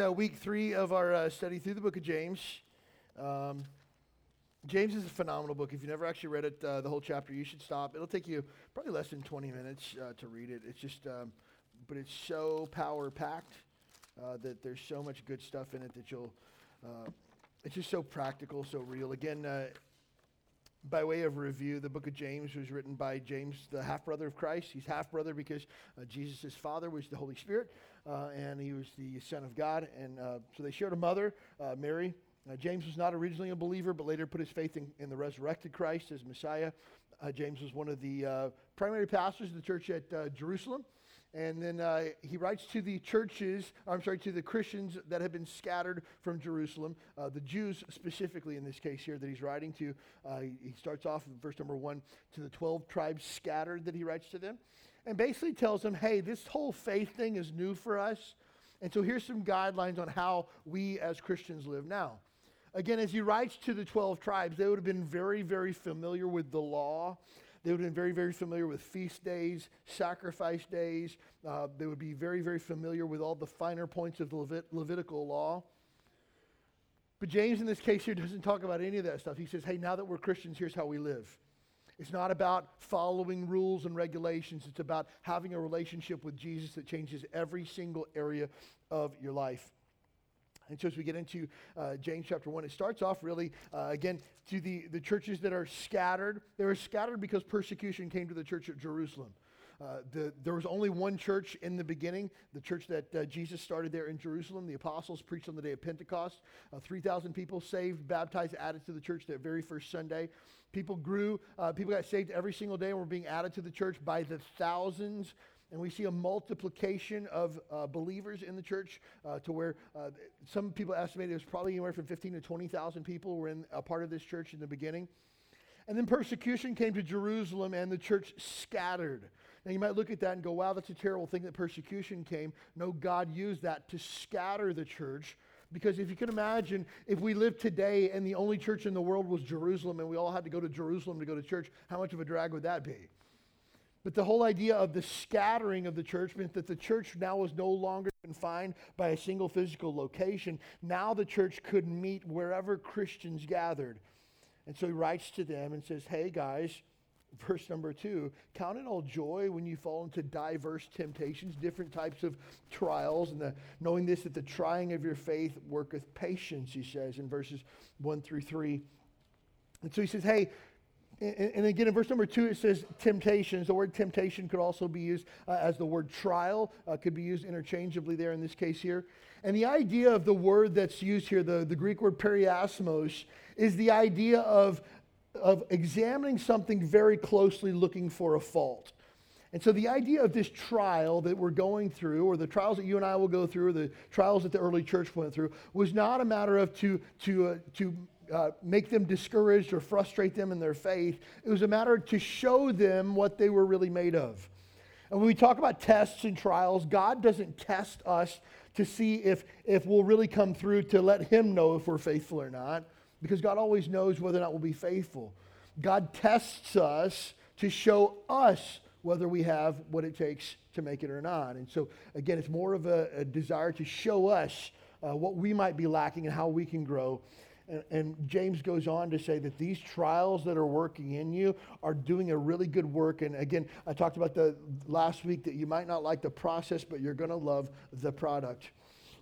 Uh, week three of our uh, study through the book of James. Um, James is a phenomenal book. If you've never actually read it, uh, the whole chapter, you should stop. It'll take you probably less than 20 minutes uh, to read it. It's just, um, but it's so power packed uh, that there's so much good stuff in it that you'll, uh, it's just so practical, so real. Again, by way of review, the book of James was written by James, the half brother of Christ. He's half brother because uh, Jesus' father was the Holy Spirit, and he was the Son of God. And uh, so they shared a mother, uh, Mary. Uh, James was not originally a believer, but later put his faith in, in the resurrected Christ as Messiah. Uh, James was one of the primary pastors of the church at Jerusalem. And then uh, he writes to the churches, I'm sorry, to the Christians that have been scattered from Jerusalem, uh, the Jews specifically in this case here that he's writing to. Uh, he, he, starts off in verse number one to the 12 tribes scattered that he writes to them. And basically tells them, hey, this whole faith thing is new for us. And so here's some guidelines on how we as Christians live now. Again, as he writes to the 12 tribes, they would have been very, very familiar with the law. They would have been very, very familiar with feast days, sacrifice days. Uh, they would be very, very familiar with all the finer points of the Levit- Levitical law. But James, in this case here, doesn't talk about any of that stuff. He says, hey, now that we're Christians, here's how we live. It's not about following rules and regulations. It's about having a relationship with Jesus that changes every single area of your life. And so as we get into uh, James chapter 1, it starts off really, uh, again, to the, the churches that are scattered. They were scattered because persecution came to the church at Jerusalem. Uh, the, there was only one church in the beginning, the church that uh, Jesus started there in Jerusalem. The apostles preached on the day of Pentecost. Uh, 3,000 people saved, baptized, added to the church that very first Sunday. People grew, uh, people got saved every single day and were being added to the church by the thousands and we see a multiplication of uh, believers in the church to where some people estimate was probably anywhere from 15 to 20,000 people were in a part of this church in the beginning. And then persecution came to Jerusalem and the church scattered. Now you might look at that and go, wow, that's a terrible thing that persecution came. No, God used that to scatter the church. Because if you can imagine, if we lived today and the only church in the world was Jerusalem and we all had to go to Jerusalem to go to church, how much of a drag would that be? But the whole idea of the scattering of the church meant that the church now was no longer confined by a single physical location. Now the church could meet wherever Christians gathered. And so he writes to them and says, Hey guys, verse number two, count it all joy when you fall into diverse temptations, different types of trials, and the, knowing this, that the trying of your faith worketh patience, he says in verses one through three. And so he says, Hey, and, again, in verse number two, it says temptations. The word temptation could also be used uh, as the word trial, uh, could be used interchangeably there in this case here. And the idea of the word that's used here, the, the Greek word peirasmos, is the idea of, of examining something very closely, looking for a fault. And so the idea of this trial that we're going through, or the trials that you and I will go through, or the trials that the early church went through, was not a matter of to, to, uh, to uh, make them discouraged or frustrate them in their faith. It was a matter to show them what they were really made of. And when we talk about tests and trials, God doesn't test us to see if, if we'll really come through to let Him know if we're faithful or not, because God always knows whether or not we'll be faithful. God tests us to show us whether we have what it takes to make it or not. And so, again, it's more of a, a desire to show us uh, what we might be lacking and how we can grow and, and, James goes on to say that these trials that are working in you are doing a really good work. And again, I talked about the last week that you might not like the process, but you're going to love the product.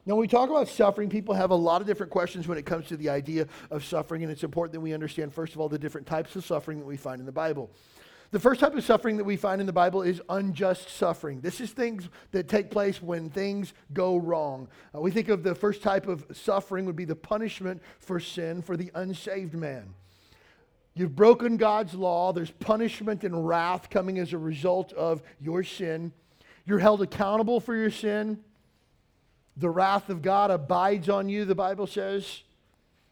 Now, when we talk about suffering, people have a lot of different questions when it comes to the idea of suffering, and it's important that we understand, first of all, the different types of suffering that we find in the Bible. The first type of suffering that we find in the Bible is unjust suffering. This is things that take place when things go wrong. Uh, we think of the first type of suffering would be the punishment for sin for the unsaved man. You've broken God's law, there's punishment and wrath coming as a result of your sin. You're held accountable for your sin. The wrath of God abides on you, the Bible says.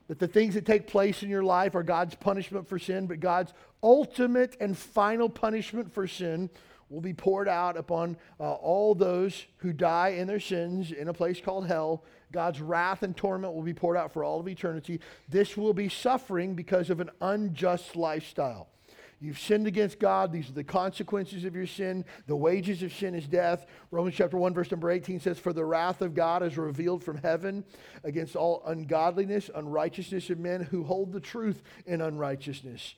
That the things that take place in your life are God's punishment for sin, but God's ultimate and final punishment for sin will be poured out upon uh, all those who die in their sins in a place called hell. God's wrath and torment will be poured out for all of eternity. This will be suffering because of an unjust lifestyle. You've sinned against God. These are the consequences of your sin. The wages of sin is death. Romans chapter 1, verse number 18 says, For the wrath of God is revealed from heaven against all ungodliness, unrighteousness of men who hold the truth in unrighteousness.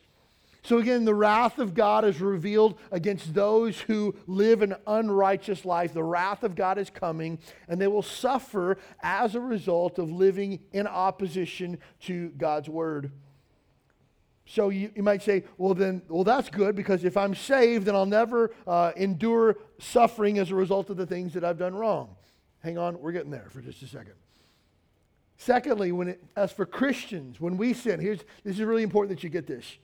So again, the wrath of God is revealed against those who live an unrighteous life. The wrath of God is coming, and they will suffer as a result of living in opposition to God's word. So you, you might say, well, then, well, that's good because if I'm saved, then I'll never uh, endure suffering as a result of the things that I've done wrong. Hang on, we're getting there for just a second. Secondly, when it, as for Christians, when we sin, here's this is really important that you get this.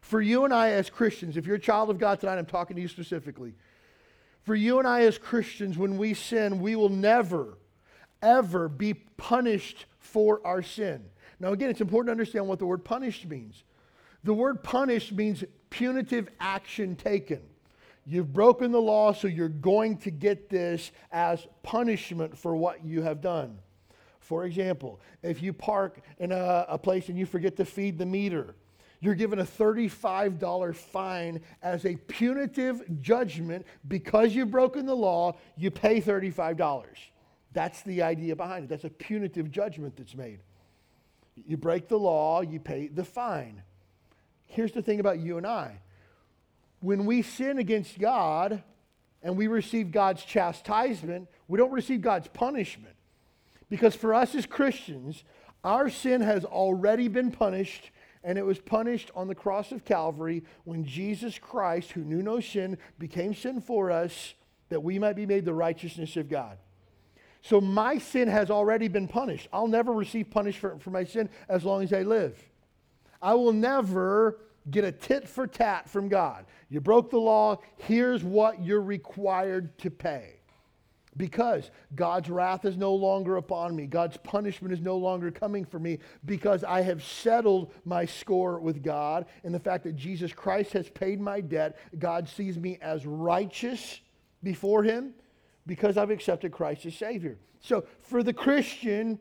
For you and I as Christians, if you're a child of God tonight, I'm talking to you specifically. For you and I as Christians, when we sin, we will never, ever be punished for our sin. Now, again, it's important to understand what the word punished means. The word punished means punitive action taken. You've broken the law, so you're going to get this as punishment for what you have done. For example, if you park in a, a place and you forget to feed the meter, you're given a $35 fine as a punitive judgment because you've broken the law, you pay $35. That's the idea behind it. That's a punitive judgment that's made. You break the law, you pay the fine. Here's the thing about you and I when we sin against God and we receive God's chastisement, we don't receive God's punishment. Because for us as Christians, our sin has already been punished, and it was punished on the cross of Calvary when Jesus Christ, who knew no sin, became sin for us that we might be made the righteousness of God. So my sin has already been punished. I'll never receive punishment for my sin as long as I live. I will never get a tit for tat from God. You broke the law, here's what you're required to pay. Because God's wrath is no longer upon me. God's punishment is no longer coming for me because I have settled my score with God. And the fact that Jesus Christ has paid my debt, God sees me as righteous before Him because I've accepted Christ as Savior. So for the Christian,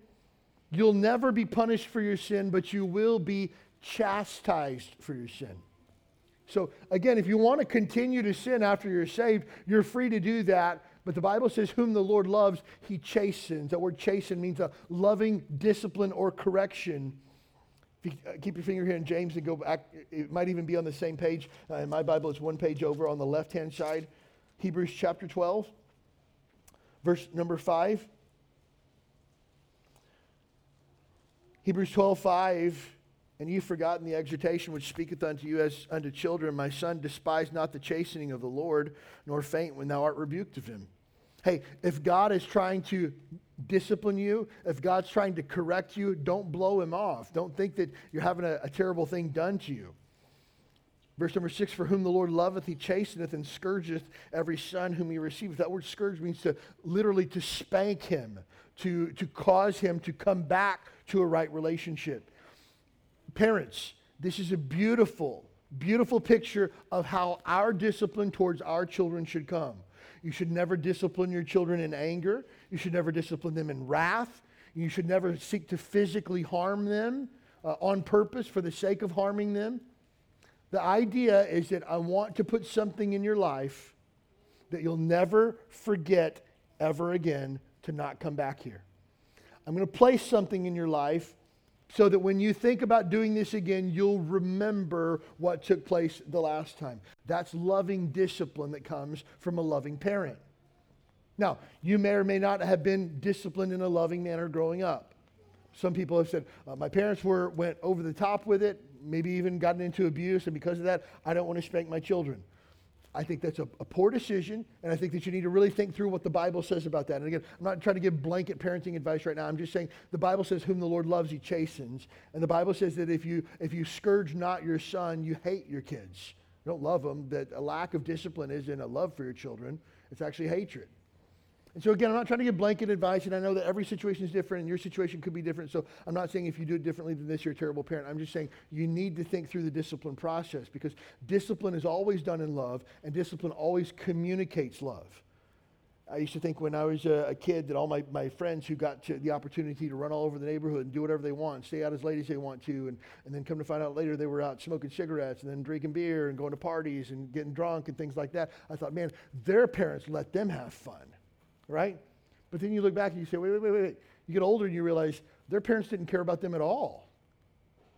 you'll never be punished for your sin, but you will be chastised for your sin. So again, if you want to continue to sin after you're saved, you're free to do that. But the Bible says, whom the Lord loves, he chastens. That word chasten means a loving discipline or correction. If you uh, keep your finger here in James and go back, it might even be on the same page. Uh, in my Bible, it's one page over on the left hand side. Hebrews chapter 12. Verse number 5. Hebrews 12, 5. And you've forgotten the exhortation which speaketh unto you as unto children, My son, despise not the chastening of the Lord, nor faint when thou art rebuked of him. Hey, if God is trying to discipline you, if God's trying to correct you, don't blow him off. Don't think that you're having a, a terrible thing done to you. Verse number six, for whom the Lord loveth, he chasteneth and scourgeth every son whom he receiveth. That word scourge means to literally to spank him, to, to cause him to come back to a right relationship. Parents, this is a beautiful, beautiful picture of how our discipline towards our children should come. You should never discipline your children in anger. You should never discipline them in wrath. You should never seek to physically harm them uh, on purpose for the sake of harming them. The idea is that I want to put something in your life that you'll never forget ever again to not come back here. I'm going to place something in your life so that when you think about doing this again, you'll remember what took place the last time. That's loving discipline that comes from a loving parent. Now, you may or may not have been disciplined in a loving manner growing up. Some people have said, uh, my parents were, went over the top with it maybe even gotten into abuse, and because of that, I don't want to spank my children. I think that's a, a, poor decision, and I think that you need to really think through what the Bible says about that. And again, I'm not trying to give blanket parenting advice right now. I'm just saying the Bible says, "Whom the Lord loves, He chastens," and the Bible says that if you if you scourge not your son, you hate your kids. You don't love them. That a lack of discipline isn't a love for your children; it's actually hatred. And so, again, I'm not trying to give blanket advice, and I know that every situation is different, and your situation could be different. So, I'm not saying if you do it differently than this, you're a terrible parent. I'm just saying you need to think through the discipline process because discipline is always done in love, and discipline always communicates love. I used to think when I was a, a, kid that all my, my friends who got the opportunity to run all over the neighborhood and do whatever they want, stay out as late as they want to, and, and then come to find out later they were out smoking cigarettes and then drinking beer and going to parties and getting drunk and things like that. I thought, man, their parents let them have fun right? But then you look back and you say, wait, wait, wait, wait. You get older and you realize their parents didn't care about them at all.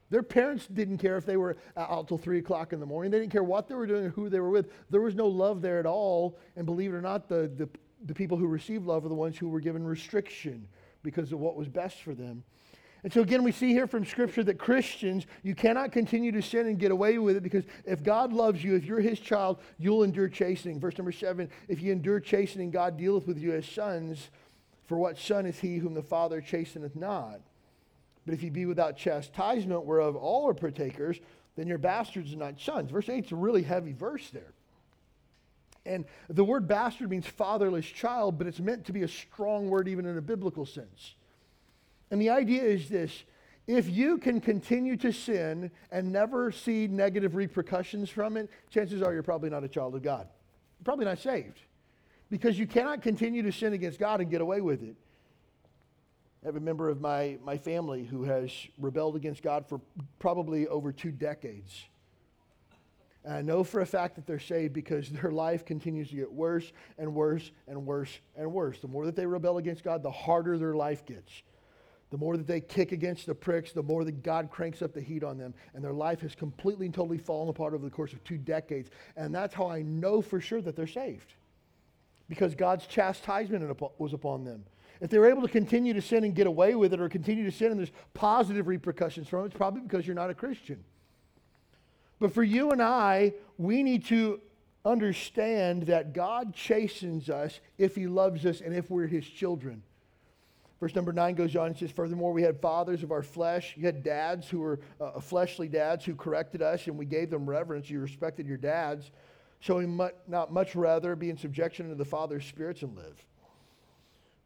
Their parents didn't care if they were out till 3 o'clock in the morning. They didn't care what they were doing or who they were with. There was no love there at all. And believe it or not, the, the, the people who received love are the ones who were given restriction because of what was best for them. And so, again, we see here from Scripture that Christians, you cannot continue to sin and get away with it because if God loves you, if you're His child, you'll endure chastening. Verse number seven if you endure chastening, God dealeth with you as sons. For what son is he whom the Father chasteneth not? But if you be without chastisement, whereof all are partakers, then you're bastards and not sons. Verse 8 is a really heavy verse there. And the word bastard means fatherless child, but it's meant to be a strong word even in a biblical sense. And the idea is this if you can continue to sin and never see negative repercussions from it, chances are you're probably not a child of God. You're probably not saved because you cannot continue to sin against God and get away with it. I have a member of my, my family who has rebelled against God for probably over two decades. And I know for a fact that they're saved because their life continues to get worse and worse and worse and worse. The more that they rebel against God, the harder their life gets. The more that they kick against the pricks, the more that God cranks up the heat on them. And their life has completely and totally fallen apart over the course of two decades. And that's how I know for sure that they're saved. Because God's chastisement was upon them. If they were able to continue to sin and get away with it or continue to sin and there's positive repercussions from it, it's probably because you're not a Christian. But for you and I, we need to understand that God chastens us if he loves us and if we're his children. Verse number nine goes on and says, Furthermore, we had fathers of our flesh. You had dads who were uh, fleshly dads who corrected us, and we gave them reverence. You respected your dads. So we much, not much rather be in subjection to the Father's spirits and live.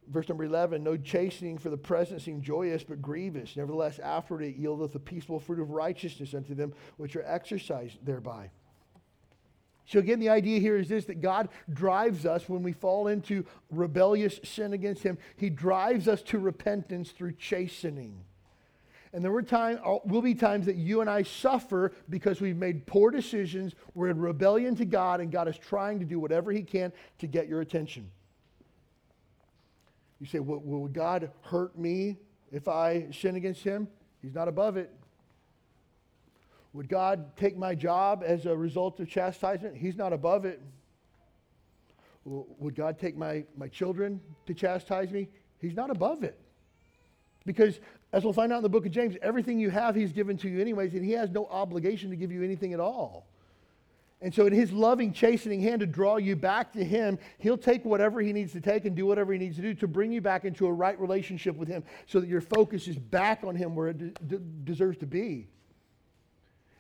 Verse number 11, no chastening for the present seemed joyous, but grievous. Nevertheless, afterward it yieldeth the peaceful fruit of righteousness unto them which are exercised thereby. So, again, the idea here is this that God drives us when we fall into rebellious sin against Him, He drives us to repentance through chastening. And there were time, uh, will be times that you and I suffer because we've made poor decisions. We're in rebellion to God, and God is trying to do whatever He can to get your attention. You say, Will God hurt me if I sin against Him? He's not above it. Would God take my job as a result of chastisement? He's not above it. Would God take my, my children to chastise me? He's not above it. Because, as we'll find out in the book of James, everything you have, He's given to you anyways, and He has no obligation to give you anything at all. And so, in His loving, chastening hand to draw you back to Him, He'll take whatever He needs to take and do whatever He needs to do to bring you back into a right relationship with Him so that your focus is back on Him where it de- deserves to be.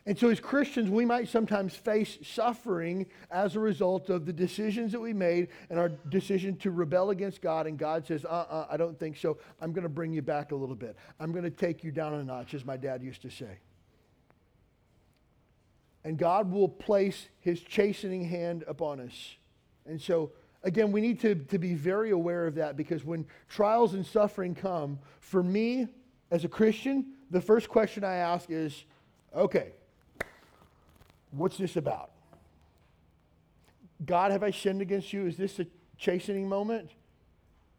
And so, as Christians, we might sometimes face suffering as a result of the decisions that we made and our decision to rebel against God. And God says, uh uh-uh, uh I don't think so. I'm going to bring you back a little bit. I'm going to take you down a notch, as my dad used to say. And God will place his chastening hand upon us. And so, again, we need to, to be very aware of that because when trials and suffering come, for me as a Christian, the first question I ask is, okay, What's this about? God, have I sinned against you? Is this a chastening moment?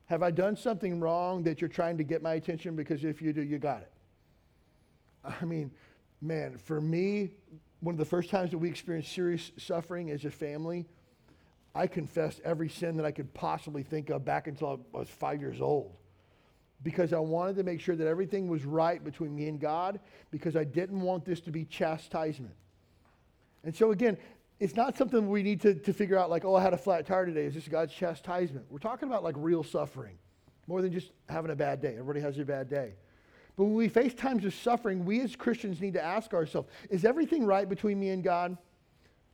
Have I done something wrong that you're trying to get my attention? Because if you do, you got it. I mean, man, for me, one of the first times that we experienced serious suffering as a family, I confessed every sin that I could possibly think of back until I was five years old. Because I wanted to make sure that everything was right between me and God, because I didn't want this to be chastisement. And so, again, it's not something we need to, to figure out like, oh, I had a flat tire today. Is this God's chastisement? We're talking about like real suffering, more than just having a bad day. Everybody has a bad day. But when we face times of suffering, we as Christians need to ask ourselves is everything right between me and God?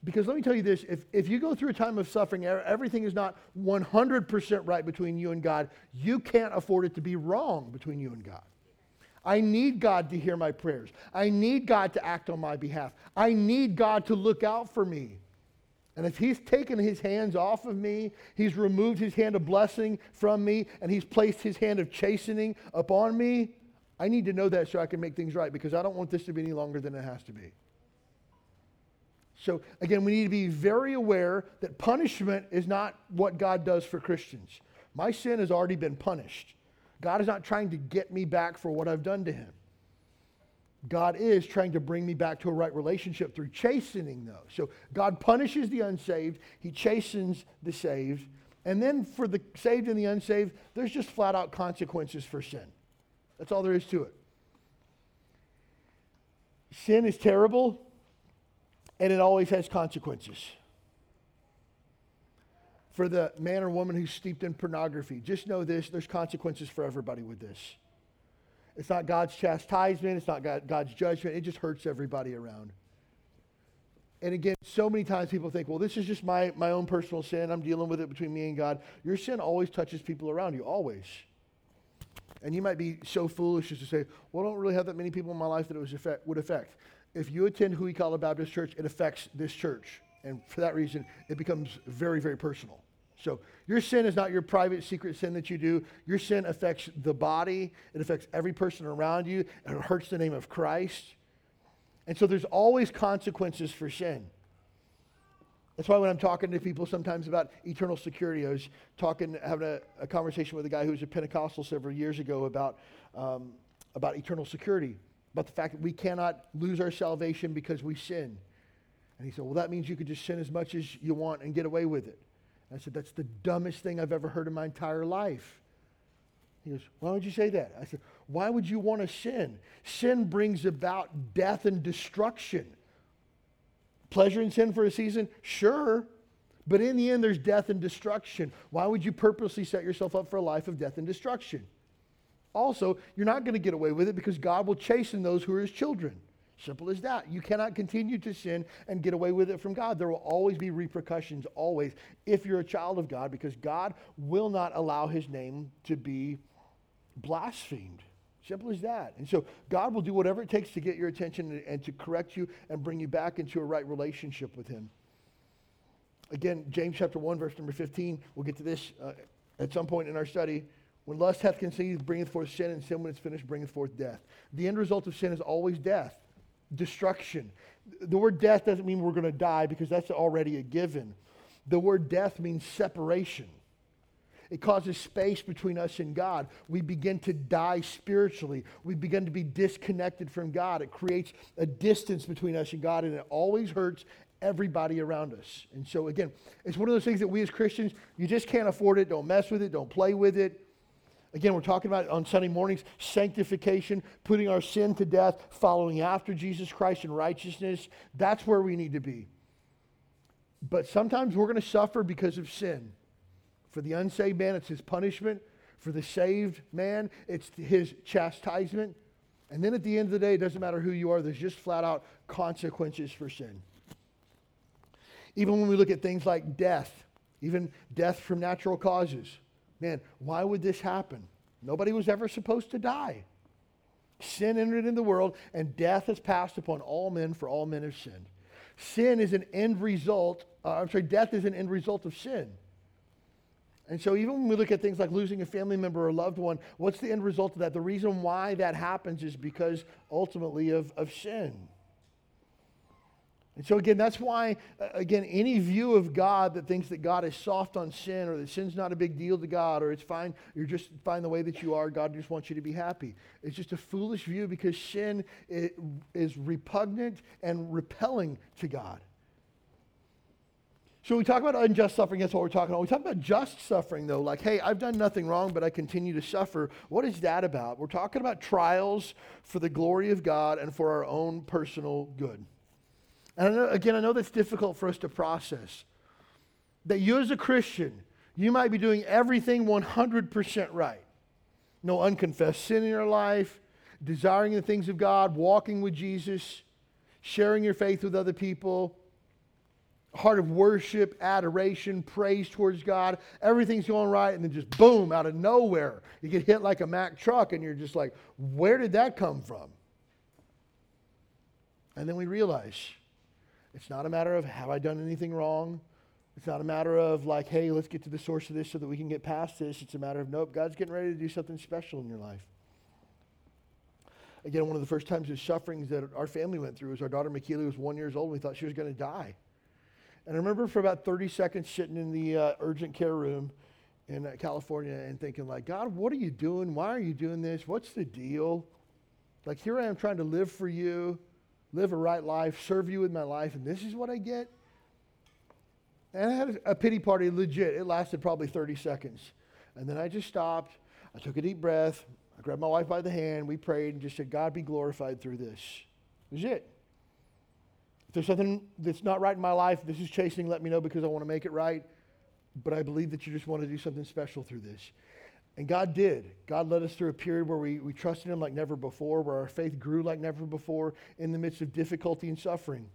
Because let me tell you this if, if you go through a time of suffering, everything is not 100% right between you and God, you can't afford it to be wrong between you and God. I need God to hear my prayers. I need God to act on my behalf. I need God to look out for me. And if He's taken His hands off of me, He's removed His hand of blessing from me, and He's placed His hand of chastening upon me, I need to know that so I can make things right because I don't want this to be any longer than it has to be. So, again, we need to be very aware that punishment is not what God does for Christians. My sin has already been punished. God is not trying to get me back for what I've done to him. God is trying to bring me back to a right relationship through chastening, though. So God punishes the unsaved, He chastens the saved. And then for the saved and the unsaved, there's just flat out consequences for sin. That's all there is to it. Sin is terrible, and it always has consequences for the man or woman who's steeped in pornography. Just know this there's consequences for everybody with this. It's not God's chastisement, it's not God's judgment, it just hurts everybody around. And again, so many times people think, well, this is just my, my own personal sin. I'm dealing with it between me and God. Your sin always touches people around you, always. And you might be so foolish as to say, well, I don't really have that many people in my life that it was affect, would affect. If you attend Huikala Baptist Church, it affects this church. And for that reason, it becomes very, very personal. So your sin is not your private secret sin that you do. Your sin affects the body, it affects every person around you, and it hurts the name of Christ. And so there's always consequences for sin. That's why when I'm talking to people sometimes about eternal security, I was talking, having a, a conversation with a guy who was a Pentecostal several years ago about, um, about eternal security, about the fact that we cannot lose our salvation because we sin. And he said, Well, that means you could just sin as much as you want and get away with it. I said, That's the dumbest thing I've ever heard in my entire life. He goes, Why would you say that? I said, Why would you want to sin? Sin brings about death and destruction. Pleasure in sin for a season? Sure. But in the end, there's death and destruction. Why would you purposely set yourself up for a life of death and destruction? Also, you're not going to get away with it because God will chasten those who are his children. Simple as that. You cannot continue to sin and get away with it from God. There will always be repercussions, always, if you're a child of God, because God will not allow his name to be blasphemed. Simple as that. And so God will do whatever it takes to get your attention and, to correct you and bring you back into a right relationship with him. Again, James chapter 1, verse number 15. We'll get to this uh, at some point in our study. When lust hath conceived, bringeth forth sin, and sin, when it's finished, bringeth forth death. The end result of sin is always death destruction. The word death doesn't mean we're going to die because that's already a given. The word death means separation. It causes space between us and God. We begin to die spiritually. We begin to be disconnected from God. It creates a distance between us and God, and it always hurts everybody around us. And so, again, it's one of those things that we as Christians, you just can't afford it. Don't mess with it. Don't play with it. Again, we're talking about on Sunday mornings sanctification, putting our sin to death, following after Jesus Christ in righteousness. That's where we need to be. But sometimes we're going to suffer because of sin. For the unsaved man, it's his punishment. For the saved man, it's his chastisement. And then at the end of the day, it doesn't matter who you are, there's just flat out consequences for sin. Even when we look at things like death, even death from natural causes man, why would this happen? Nobody was ever supposed to die. Sin entered in the world, and death has passed upon all men, for all men have sinned. Sin is an end result, uh, I'm sorry, death is an end result of sin. And so, even when we look at things like losing a family member or a loved one, what's the end result of that? The reason why that happens is because ultimately of, of sin. And so, again, that's why, uh, again, any view of God that thinks that God is soft on sin or that sin's not a big deal to God or it's fine, you're just fine the way that you are, God just wants you to be happy. It's just a foolish view because sin is repugnant and repelling to God. So we talk about unjust suffering, that's what we're talking about. We talk about just suffering, though, like, hey, I've done nothing wrong, but I continue to suffer. What is that about? We're talking about trials for the glory of God and for our own personal good. And I know, again, I know that's difficult for us to process. That you, as a Christian, you might be doing everything 100% right. No unconfessed sin in your life, desiring the things of God, walking with Jesus, sharing your faith with other people. heart of worship, adoration, praise towards God. Everything's going right, and then just boom, out of nowhere, you get hit like a Mack truck, and you're just like, where did that come from? And then we realize it's not a matter of have I done anything wrong? It's not a matter of like, hey, let's get to the source of this so that we can get past this. It's a matter of, nope, God's getting ready to do something special in your life. Again, one of the first times of sufferings that our family went through was our daughter McKeely was one years old. And we thought she was going to die. And I remember for about 30 seconds sitting in the uh, urgent care room in uh, California and thinking, like, God, what are you doing? Why are you doing this? What's the deal? Like, here I am trying to live for you, live a right life, serve you with my life, and this is what I get? And I had a pity party, legit. It lasted probably 30 seconds. And then I just stopped. I took a deep breath. I grabbed my wife by the hand. We prayed and just said, God be glorified through this. That was it If there's something that's not right in my life, this is chasing, let me know because I want to make it right. But I believe that you just want to do something special through this. And God did. God led us through a period where we, we trusted Him like never before, where our faith grew like never before in the midst of difficulty and suffering.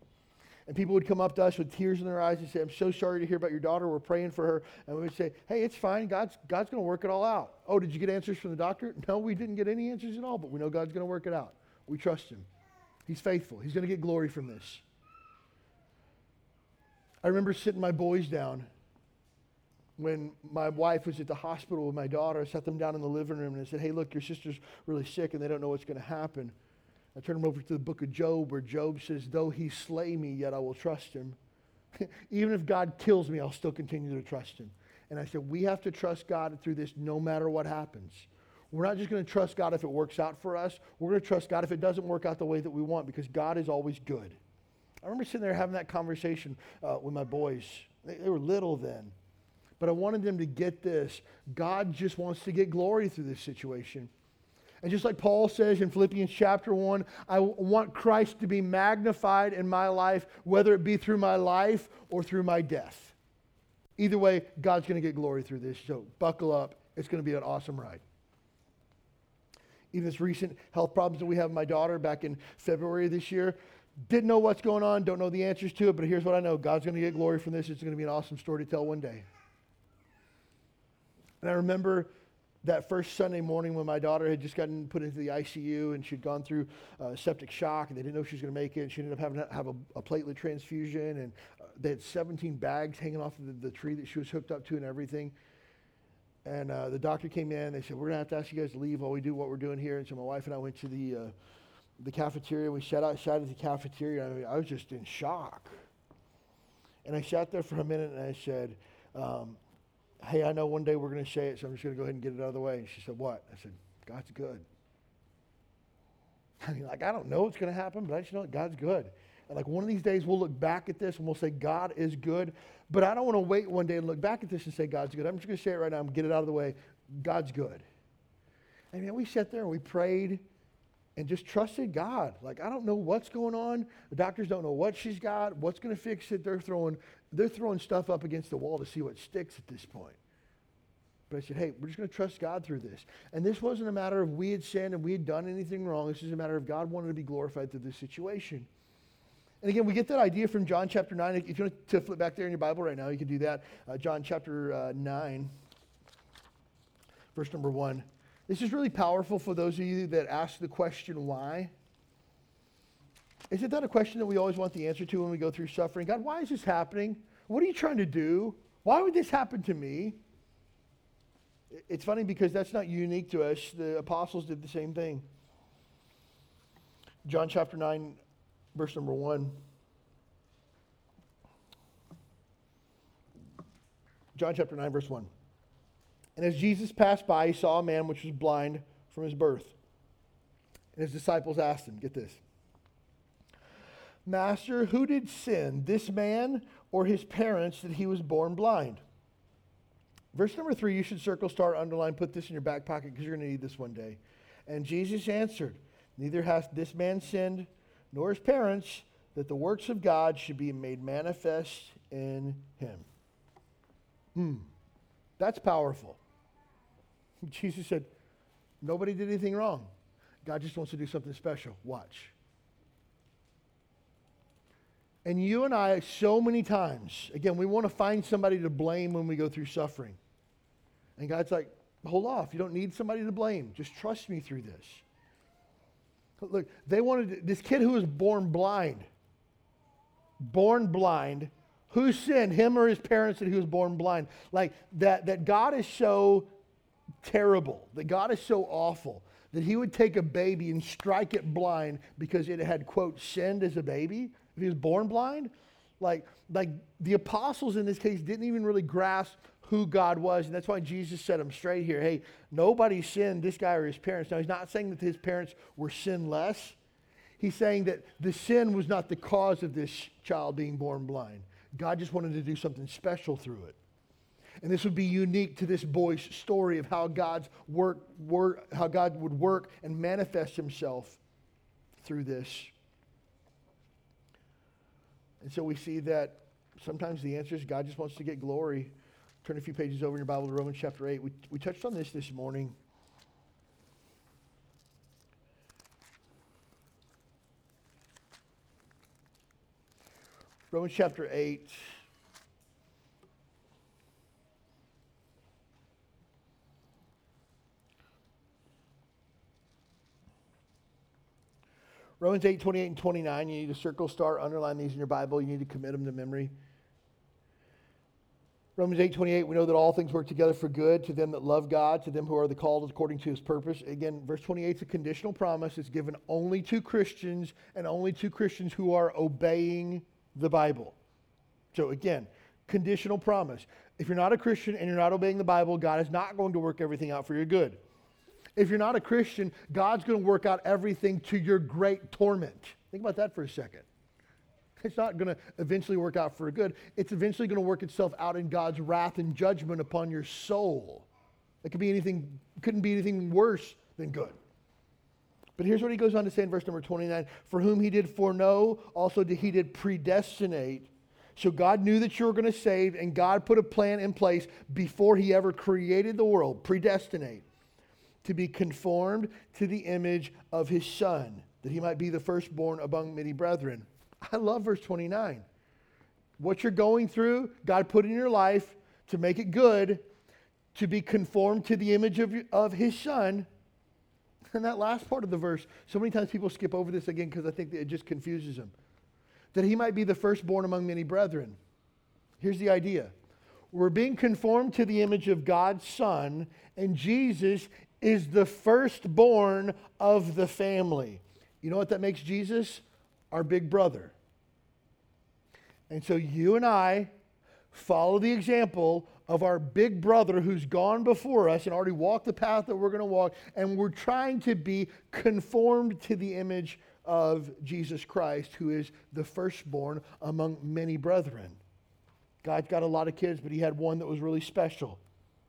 And people would come up to us with tears in their eyes and say, I'm so sorry to hear about your daughter. We're praying for her. And we would say, Hey, it's fine. God's, God's going to work it all out. Oh, did you get answers from the doctor? No, we didn't get any answers at all, but we know God's going to work it out. We trust Him. He's faithful. He's going to get glory from this. I remember sitting my boys down when my wife was at the hospital with my daughter. I sat them down in the living room and I said, Hey, look, your sister's really sick and they don't know what's going to happen. I turned them over to the book of Job where Job says, Though he slay me, yet I will trust him. Even if God kills me, I'll still continue to trust him. And I said, We have to trust God through this no matter what happens. We're not just going to trust God if it works out for us. We're going to trust God if it doesn't work out the way that we want because God is always good. I remember sitting there having that conversation uh, with my boys. They, they were little then. But I wanted them to get this. God just wants to get glory through this situation. And just like Paul says in Philippians chapter 1, I want Christ to be magnified in my life, whether it be through my life or through my death. Either way, God's going to get glory through this. So buckle up. It's going to be an awesome ride. Even this recent health problems that we have my daughter back in February this year, didn't know what's going on, don't know the answers to it, but here's what I know God's going to get glory from this. It's going to be an awesome story to tell one day. And I remember that first Sunday morning when my daughter had just gotten put into the ICU and she'd gone through uh, septic shock and they didn't know she was going to make it. And she ended up having to have a, a platelet transfusion and uh, they had 17 bags hanging off of the, the, tree that she was hooked up to and everything. And uh, the doctor came in. and They said, "We're going to have to ask you guys to leave while we do what we're doing here." And so my wife and I went to the uh, the cafeteria. We sat outside of the cafeteria. I, mean, I was just in shock. And I sat there for a minute and I said, um, Hey, I know one day we're going to say it, so I'm just going to go ahead and get it out of the way. And she said, What? I said, God's good. I mean, like, I don't know what's going to happen, but I just know that God's good. And like one of these days, we'll look back at this and we'll say, God is good. But I don't want to wait one day and look back at this and say, God's good. I'm just going to say it right now and get it out of the way. God's good. I mean, we sat there and we prayed and just trusted God. Like I don't know what's going on. The doctors don't know what she's got, what's going to fix it. They're throwing they're throwing stuff up against the wall to see what sticks at this point. But I said, hey, we're just going to trust God through this. And this wasn't a matter of we had sinned and we had done anything wrong. This is a matter of God wanted to be glorified through this situation. And again, we get that idea from John chapter 9. If you want to flip back there in your Bible right now, you can do that. Uh, John chapter uh, 9, verse number 1. This is really powerful for those of you that ask the question, why? Isn't that a question that we always want the answer to when we go through suffering? God, why is this happening? What are you trying to do? Why would this happen to me? It's funny because that's not unique to us. The apostles did the same thing. John chapter 9, verse number 1. John chapter 9, verse 1. And as Jesus passed by, he saw a man which was blind from his birth. And his disciples asked him, get this, Master, who did sin, this man or his parents, that he was born blind? Verse number three, you should circle, star, underline, put this in your back pocket because you're going to need this one day. And Jesus answered, Neither hath this man sinned, nor his parents, that the works of God should be made manifest in him. Hmm. That's powerful. Jesus said, Nobody did anything wrong. God just wants to do something special. Watch. And you and I, so many times, again, we want to find somebody to blame when we go through suffering. And God's like, hold off. You don't need somebody to blame. Just trust me through this. Look, they wanted this kid who was born blind. Born blind. Who sinned, him or his parents, that he was born blind? Like that, that God is so terrible, that God is so awful, that he would take a baby and strike it blind because it had, quote, sinned as a baby he was born blind. Like, like the apostles in this case didn't even really grasp who God was. And that's why Jesus set him straight here. Hey, nobody sinned, this guy or his parents. Now, he's not saying that his parents were sinless. He's saying that the sin was not the cause of this child being born blind. God just wanted to do something special through it. And this would be unique to this boy's story of how God's work, work how God would work and manifest himself through this. And so we see that sometimes the answer is God just wants to get glory. Turn a few pages over in your Bible to Romans chapter 8. We, we touched on this this morning. Romans chapter 8. Romans 8, 28 and 29. You need to circle, star, underline these in your Bible. You need to commit them to memory. Romans 8, 28, we know that all things work together for good to them that love God, to them who are the called according to his purpose. Again, verse 28 is a conditional promise. It's given only to Christians and only to Christians who are obeying the Bible. So again, conditional promise. If you're not a Christian and you're not obeying the Bible, God is not going to work everything out for your good. If you're not a Christian, God's going to work out everything to your great torment. Think about that for a second. It's not going to eventually work out for good. It's eventually going to work itself out in God's wrath and judgment upon your soul. It could be anything, couldn't be anything worse than good. But here's what he goes on to say in verse number 29 For whom he did foreknow, also did he did predestinate. So God knew that you were going to save, and God put a plan in place before he ever created the world. Predestinate to be conformed to the image of his son, that he might be the firstborn among many brethren. I love verse 29. What you're going through, God put in your life to make it good, to be conformed to the image of, of his son. And that last part of the verse, so many times people skip over this again because I think it just confuses them. That he might be the firstborn among many brethren. Here's the idea we're being conformed to the image of God's Son, and Jesus is the firstborn of the family. You know what that makes Jesus? Our big brother. And so you and I follow the example of our big brother who's gone before us and already walked the path that we're going to walk, and we're trying to be conformed to the image of Jesus Christ, who is the firstborn among many brethren. God's got a lot of kids, but he had one that was really special.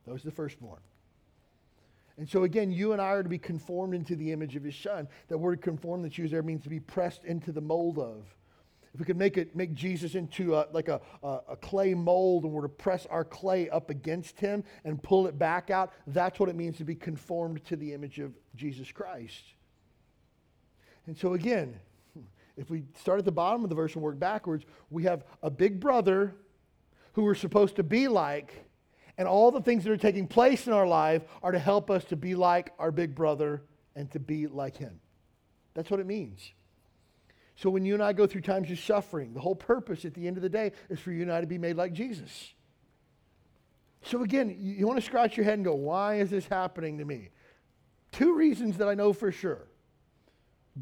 That was the firstborn. And so, again, you and I are to be conformed into the image of his son. That word conform that's used there means to be pressed into the mold of. If we could make it make Jesus into a, like a, a, a clay mold and we're to press our clay up against him and pull it back out, that's what it means to be conformed to the image of Jesus Christ. And so, again, if we start at the bottom of the verse and work backwards, we have a big brother who we're supposed to be like and all the things that are taking place in our life are to help us to be like our big brother and to be like him. That's what it means. So when you and I go through times of suffering, the whole purpose at the end of the day is for you and I to be made like Jesus. So again, you, want to scratch your head and go, why is this happening to me? Two reasons that I know for sure.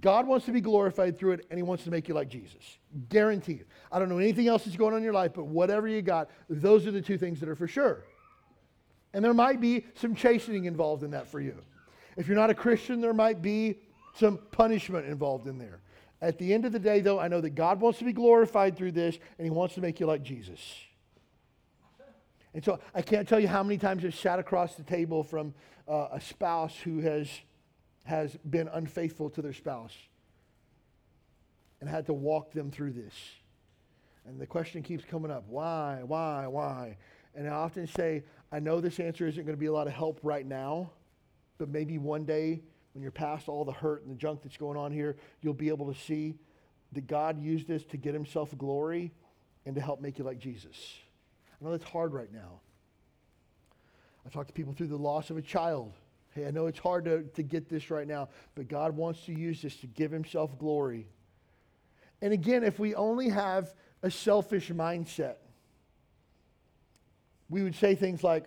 God wants to be glorified through it, and He wants to make you like Jesus. Guaranteed. I don't know anything else that's going on in your life, but whatever you got, those are the two things that are for sure. And there might be some chastening involved in that for you. If you're not a Christian, there might be some punishment involved in there. At the end of the day, though, I know that God wants to be glorified through this, and He wants to make you like Jesus. And so I can't tell you how many times I've sat across the table from uh, a spouse who has, has been unfaithful to their spouse and had to walk them through this. And the question keeps coming up why, why, why? And I often say, I know this answer isn't going to be a lot of help right now, but maybe one day when you're past all the hurt and the junk that's going on here, you'll be able to see that God used this to get himself glory and to help make you like Jesus. I know that's hard right now. I talk to people through the loss of a child. Hey, I know it's hard to, to get this right now, but God wants to use this to give himself glory. And again, if we only have a selfish mindset, we would say things like,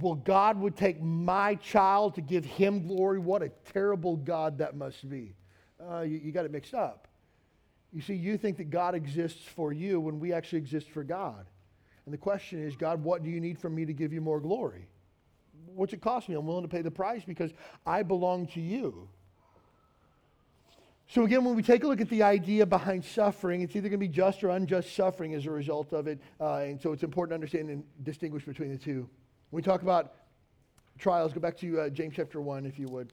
well, God would take my child to give him glory. What a terrible God that must be. Uh, you, you got it mixed up. You see, you think that God exists for you when we actually exist for God. And the question is, God, what do you need from me to give you more glory? What's it cost me? I'm willing to pay the price because I belong to you. So, again, when we take a look at the idea behind suffering, it's either going to be just or unjust suffering as a result of it. Uh, and so it's important to understand and distinguish between the two. When we talk about trials, go back to uh, James chapter 1, if you would.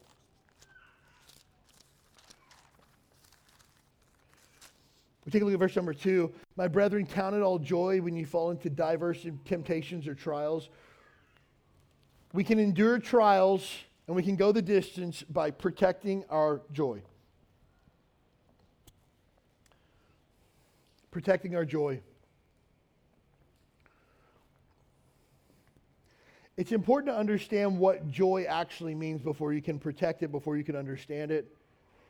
We take a look at verse number 2. My brethren, count it all joy when you fall into diverse temptations or trials. We can endure trials and we can go the distance by protecting our joy. Protecting our joy. It's important to understand what joy actually means before you can protect it, before you can understand it.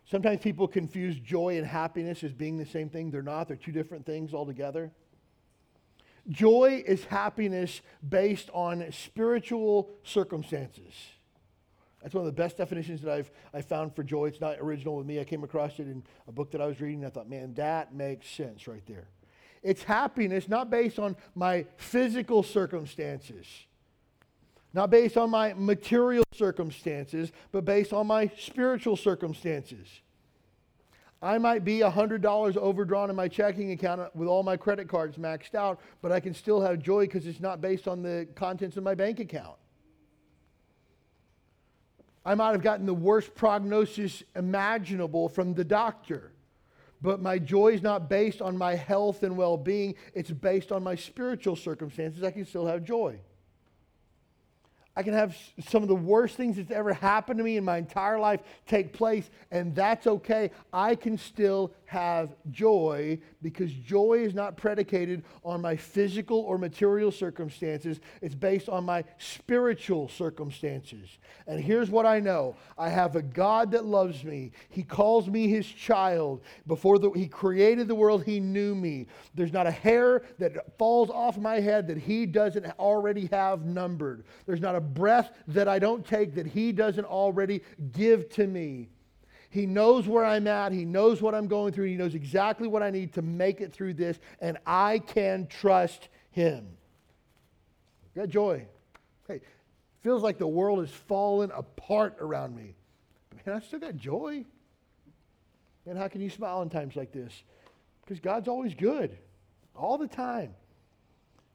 Sometimes people confuse joy and happiness as being the same thing. They're not, they're two different things altogether. Joy is happiness based on spiritual circumstances. That's one of the best definitions that I've I found for joy. It's not original with me. I came across it in a book that I was reading. I thought, man, that makes sense right there. It's happiness not based on my physical circumstances, not based on my material circumstances, but based on my spiritual circumstances. I might be $100 overdrawn in my checking account with all my credit cards maxed out, but I can still have joy because it's not based on the contents of my bank account. I might have gotten the worst prognosis imaginable from the doctor. But my joy is not based on my health and well being, it's based on my spiritual circumstances. I can still have joy. I can have some of the worst things that's ever happened to me in my entire life take place, and that's okay. I can still have joy because joy is not predicated on my physical or material circumstances. It's based on my spiritual circumstances. And here's what I know I have a God that loves me. He calls me his child. Before the, he created the world, he knew me. There's not a hair that falls off my head that he doesn't already have numbered. There's not a breath that I don't take that He doesn't already give to me. He knows where I'm at. He knows what I'm going through. He knows exactly what I need to make it through this, and I can trust Him. Got joy. Hey, feels like the world is falling apart around me. But man, I still got joy. And how can you smile in times like this? Because God's always good, all the time.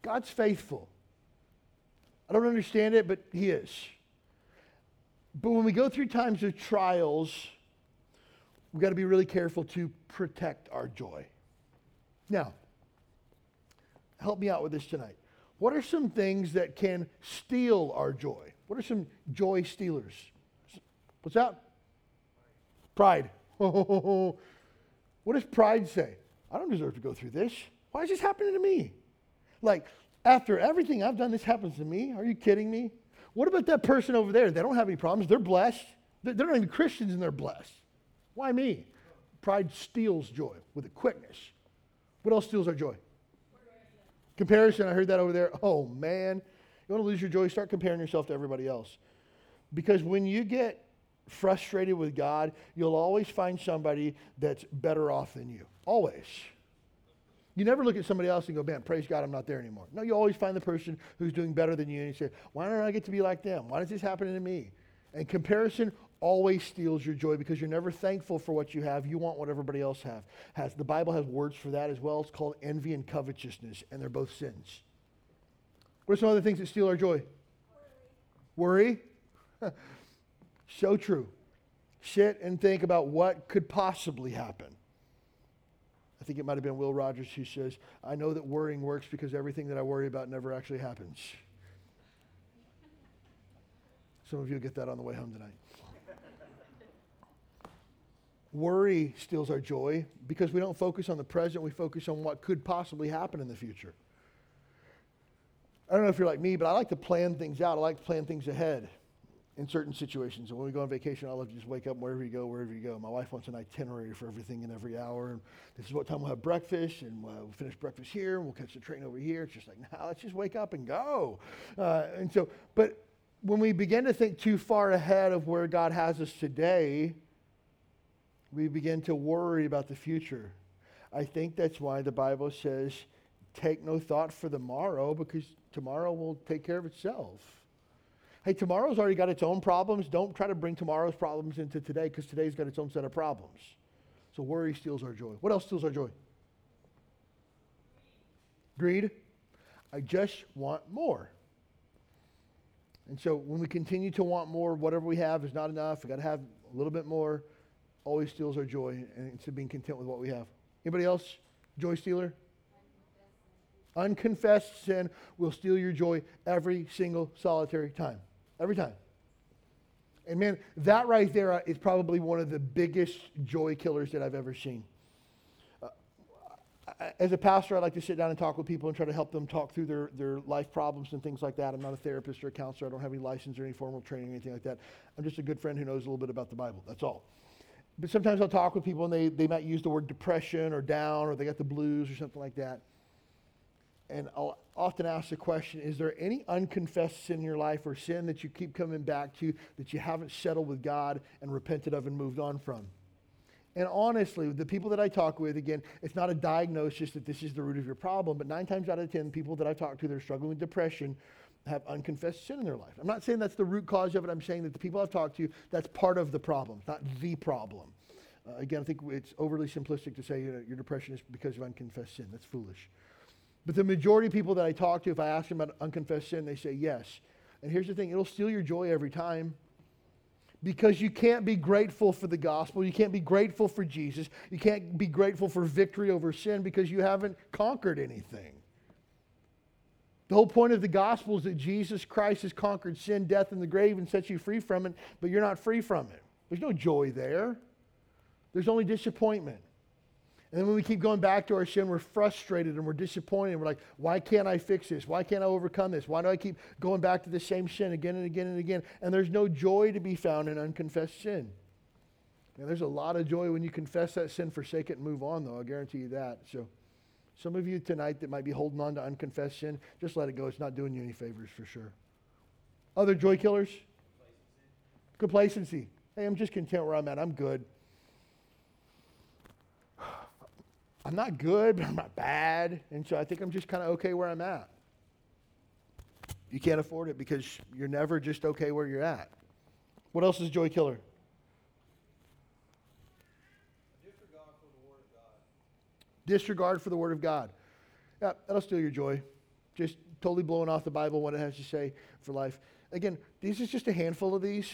God's faithful. I don't understand it, but He is. But when we go through times of trials, we've got to be really careful to protect our joy. Now, help me out with this tonight. What are some things that can steal our joy? What are some joy stealers? What's that? Pride. what does pride say? I don't deserve to go through this. Why is this happening to me? Like, after everything I've done, this happens to me. Are you kidding me? What about that person over there? They don't have any problems. They're blessed. They're not even Christians and they're blessed. Why me? Pride steals joy with a quickness. What else steals our joy? Comparison. I heard that over there. Oh, man. You want to lose your joy? Start comparing yourself to everybody else. Because when you get frustrated with God, you'll always find somebody that's better off than you. Always. You never look at somebody else and go, man, praise God, I'm not there anymore. No, you always find the person who's doing better than you and you say, why don't I get to be like them? Why does this happen to me? And comparison always steals your joy because you're never thankful for what you have. You want what everybody else have, has. The Bible has words for that as well. It's called envy and covetousness, and they're both sins. What are some other things that steal our joy? Worry. Worry? so true. Sit and think about what could possibly happen. Think it might have been Will Rogers who says, I know that worrying works because everything that I worry about never actually happens. Some of you get that on the way home tonight. Worry steals our joy because we don't focus on the present, we focus on what could possibly happen in the future. I don't know if you're like me, but I like to plan things out. I like to plan things ahead in certain situations. And when we go on vacation, I love to just wake up wherever you go, wherever you go. My wife wants an itinerary for everything and every hour. And this is what time we'll have breakfast, and we'll finish breakfast here, and we'll catch the train over here. It's just like, now let's just wake up and go. Uh, and so, but when we begin to think too far ahead of where God has us today, we begin to worry about the future. I think that's why the Bible says, take no thought for the morrow, because tomorrow will take care of itself. Hey, tomorrow's already got its own problems. Don't try to bring tomorrow's problems into today because today's got its own set of problems. So worry steals our joy. What else steals our joy? Greed. I just want more. And so when we continue to want more, whatever we have is not enough. We got to have a little bit more. Always steals our joy, instead of being content with what we have. Anybody else? Joy stealer? Unconfessed sin will steal your joy every single solitary time. Every time. And man, that right there uh, probably one of the biggest joy killers that I've ever seen. Uh, as a pastor, I like to sit down and talk with people and try to help them talk through their, their life problems and things like that. I'm not a therapist or a counselor. I don't have any license or any formal training or anything like that. I'm just a good friend who knows a little bit about the Bible. That's all. But sometimes I'll talk with people and they, they might use the word depression or down or they got the blues or something like that and I'll often ask the question is there any unconfessed sin in your life or sin that you keep coming back to that you haven't settled with God and repented of and moved on from? And honestly, the people that I talk with, again, it's not a diagnosis that this is the root of your problem, but nine times out of ten, people that I talk to that are struggling with depression have unconfessed sin in their life. I'm not saying that's the root cause of it. I'm saying that the people I've talked to, that's part of the problem, not the problem. Uh, again, I think it's overly simplistic to say you know, your depression is because of unconfessed sin. That's foolish. But the majority of people that I talk to, if I ask them about unconfessed sin, they say yes. And here's the thing it'll steal your joy every time. Because you can't be grateful for the gospel. You can't be grateful for Jesus. You can't be grateful for victory over sin because you haven't conquered anything. The whole point of the gospel is that Jesus Christ has conquered sin, death, and the grave and set you free from it, but you're not free from it. There's no joy there, there's only disappointment. And then when we keep going back to our sin, we're frustrated and we're disappointed. We're like, why can't I fix this? Why can't I overcome this? Why do I keep going back to the same sin again and again and again? And there's no joy to be found in unconfessed sin. And there's a lot of joy when you confess that sin, forsake it, and move on, though. I'll guarantee you that. So, some of you tonight that might be holding on to unconfessed sin, just let it go. It's not doing you any favors for sure. Other joy killers? Complacency. Complacency. Hey, I'm just content where I'm at. I'm good. I'm not good, but I'm not bad. And so I think I'm just kind of okay where I'm at. You can't afford it because you're never just okay where you're at. What else is joy killer? Disregard for the Word of God. Disregard for the Word of God. Yeah, that'll steal your joy. Just totally blowing off the Bible, what it has to say for life. Again, these is just a handful of these.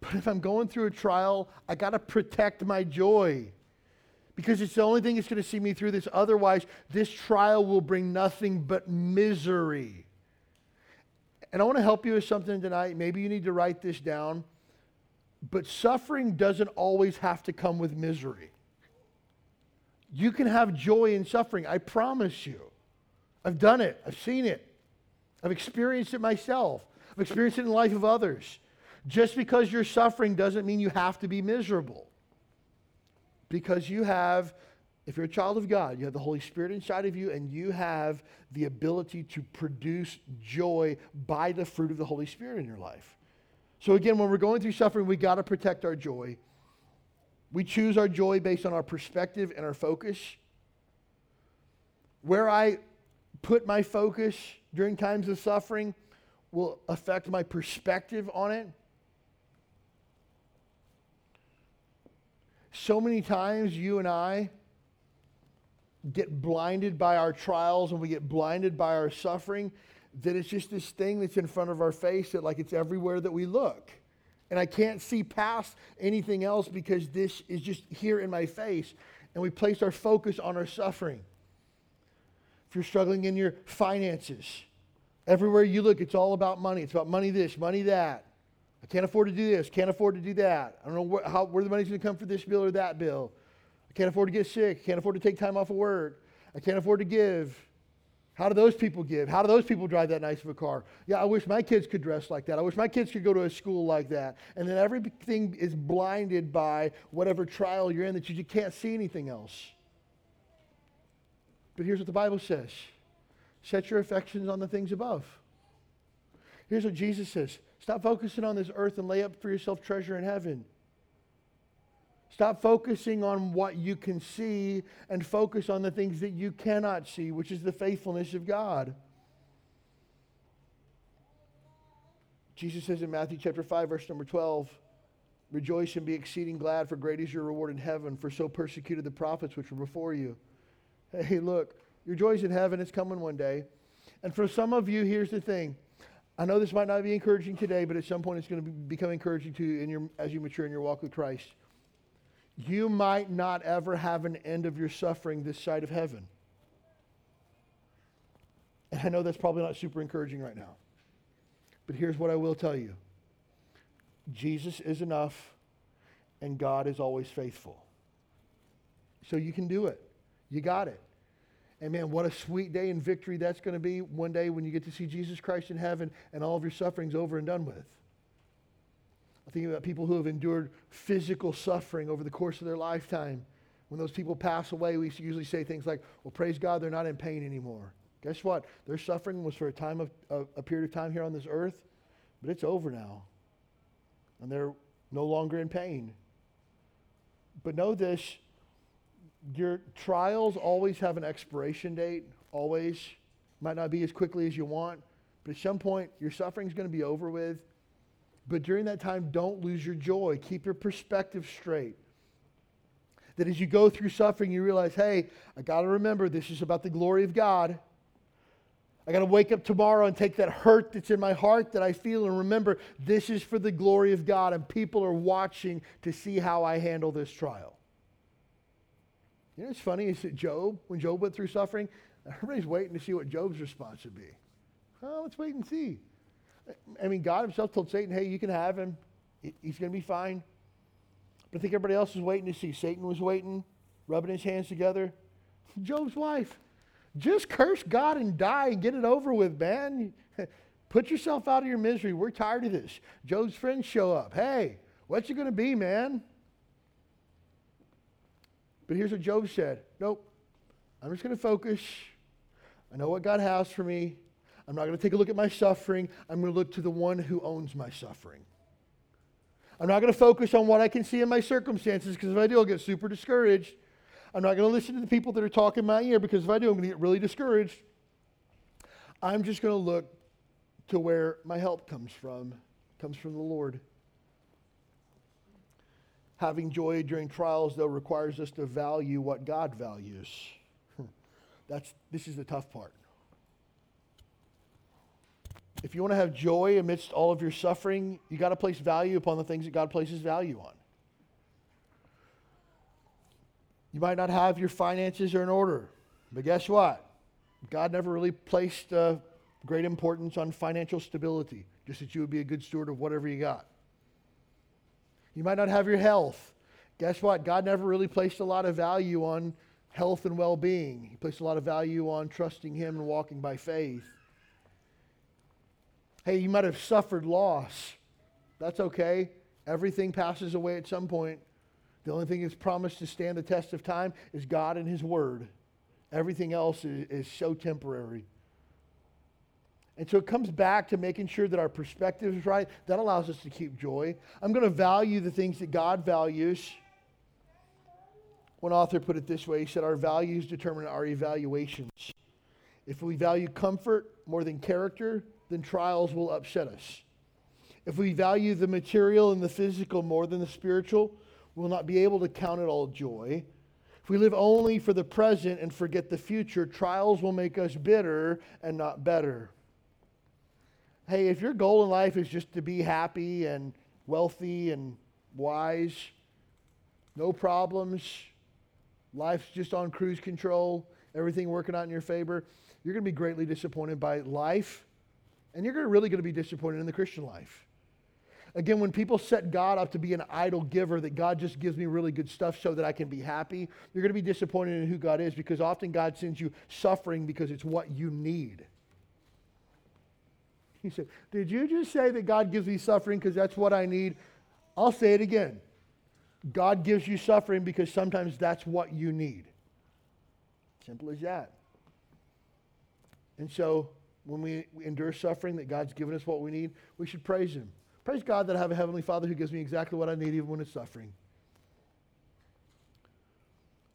But if I'm going through a trial, I got to protect my joy because it's the only thing that's going to see me through this. Otherwise, this trial will bring nothing but misery. And I want to help you with something tonight. Maybe you need to write this down. But suffering doesn't always have to come with misery. You can have joy in suffering, I promise you. I've done it, I've seen it, I've experienced it myself, I've experienced it in the life of others. Just because you're suffering doesn't mean you have to be miserable because you have, if you're a child of God, you have the Holy Spirit inside of you, and you have the ability to produce joy by the fruit of the Holy Spirit in your life. So, again, when we're going through suffering, we got to protect our joy. We choose our joy based on our perspective and our focus. Where I put my focus during times of suffering will affect my perspective on it. So many times you and I get blinded by our trials and we get blinded by our suffering that it's just this thing that's in front of our face that like it's everywhere that we look. And I can't see past anything else because this is just here in my face. And we place our focus on our suffering. If you're struggling in your finances, everywhere you look, it's all about money. It's about money this, money that. I can't afford to do this, can't afford to do that. I don't know wh- how, where the money's going to come for this bill or that bill. I can't afford to get sick, can't afford to take time off of work. I can't afford to give. How do those people give? How do those people drive that nice of a car? Yeah, I wish my kids could dress like that. I wish my kids could go to a school like that. And then everything is blinded by whatever trial you're in that you just can't see anything else. But here's what the Bible says set your affections on the things above. Here's what Jesus says stop focusing on this earth and lay up for yourself treasure in heaven. Stop focusing on what you can see and focus on the things that you cannot see, which is the faithfulness of God. Jesus says in Matthew chapter 5, verse number 12, Rejoice and be exceeding glad, for great is your reward in heaven, for so persecuted the prophets which were before you. Hey, look, your joy's in heaven, it's coming one day. And for some of you, here's the thing. I know this might not be encouraging today, but at some point it's going to be, become encouraging to you in your, as you mature in your walk with Christ. You might not ever have an end of your suffering this side of heaven. And I know that's probably not super encouraging right now. But here's what I will tell you Jesus is enough, and God is always faithful. So you can do it. You got it. And man, what a sweet day and victory that's going to be one day when you get to see Jesus Christ in heaven and all of your suffering's over and done with. I think about people who have endured physical suffering over the course of their lifetime. When those people pass away, we usually say things like, well, praise God, they're not in pain anymore. Guess what? Their suffering was for a time of a, a period of time here on this earth, but it's over now. And they're no longer in pain. But know this your trials always have an expiration date, always. Might not be as quickly as you want, but at some point, your suffering is going to be over with. But during that time, don't lose your joy. Keep your perspective straight. That as you go through suffering, you realize, hey, I got to remember this is about the glory of God. I got to wake up tomorrow and take that hurt that's in my heart that I feel and remember this is for the glory of God, and people are watching to see how I handle this trial. You know what's funny is that Job, when Job went through suffering, everybody's waiting to see what Job's response would be. Oh, let's wait and see. I mean, God himself told Satan, hey, you can have him. He's going to be fine. But I think everybody else was waiting to see. Satan was waiting, rubbing his hands together. Job's wife, just curse God and die and get it over with, man. Put yourself out of your misery. We're tired of this. Job's friends show up. Hey, what's it going to be, man? But here's what Job said Nope, I'm just going to focus. I know what God has for me. I'm not going to take a look at my suffering. I'm going to look to the one who owns my suffering. I'm not going to focus on what I can see in my circumstances because if I do, I'll get super discouraged. I'm not going to listen to the people that are talking in my ear because if I do, I'm going to get really discouraged. I'm just going to look to where my help comes from, comes from the Lord. Having joy during trials, though, requires us to value what God values. That's, this is the tough part. If you want to have joy amidst all of your suffering, you got to place value upon the things that God places value on. You might not have your finances are in order, but guess what? God never really placed uh, great importance on financial stability, just that you would be a good steward of whatever you got. You might not have your health. Guess what? God never really placed a lot of value on health and well being. He placed a lot of value on trusting Him and walking by faith. Hey, you might have suffered loss. That's okay. Everything passes away at some point. The only thing that's promised to stand the test of time is God and His Word. Everything else is, is so temporary. And so it comes back to making sure that our perspective is right. That allows us to keep joy. I'm going to value the things that God values. One author put it this way he said, Our values determine our evaluations. If we value comfort more than character, then trials will upset us. If we value the material and the physical more than the spiritual, we'll not be able to count it all joy. If we live only for the present and forget the future, trials will make us bitter and not better hey, if your goal in life is just to be happy and wealthy and wise, no problems, life's just on cruise control, everything working out in your favor, you're going to be greatly disappointed by life, and you're really going to be disappointed in the Christian life. Again, when people set God up to be an idol giver, that God just gives me really good stuff so that I can be happy, you're going to be disappointed in who God is because often God sends you suffering because it's what you need. He said, Did you just say that God gives me suffering because that's what I need? I'll say it again. God gives you suffering because sometimes that's what you need. Simple as that. And so when we endure suffering that God's given us what we need, we should praise Him. Praise God that I have a Heavenly Father who gives me exactly what I need even when it's suffering.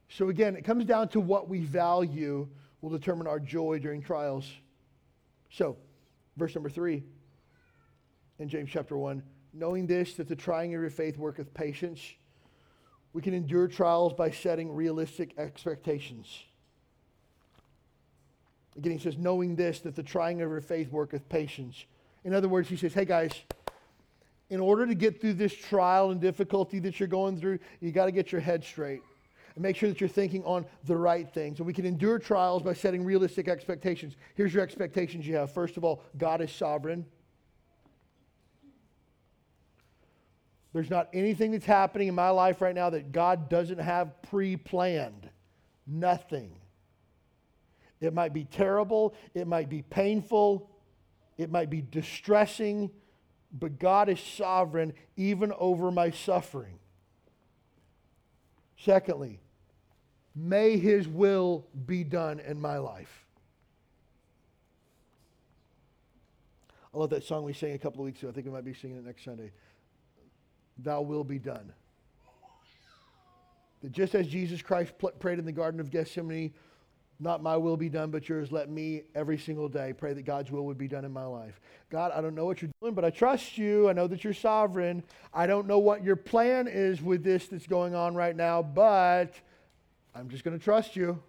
So again, it comes down to what we value will determine our joy during trials. So, verse number three in James chapter 1 knowing this, that the trying of your faith worketh patience, we can endure trials by setting realistic expectations. Again, he says, knowing this, that the trying of your faith worketh patience. In other words, he says, hey guys, in order to get through this trial and difficulty that you're going through, you got to get your head straight and make sure that you're thinking on the right things. And we can endure trials by setting realistic expectations. Here's your expectations you have. First of all, God is sovereign. There's not anything that's happening in my life right now that God doesn't have pre planned. Nothing. It might be terrible, it might be painful, it might be distressing, but God is sovereign even over my suffering. Secondly, may his will be done in my life. I love that song we sang a couple of weeks ago. I think we might be singing it next Sunday. Thou will be done. That just as Jesus Christ prayed in the Garden of Gethsemane, not my will be done, but yours. Let me every single day pray that God's will would be done in my life. God, I don't know what you're doing, but I trust you. I know that you're sovereign. I don't know what your plan is with this that's going on right now, but I'm just going to trust you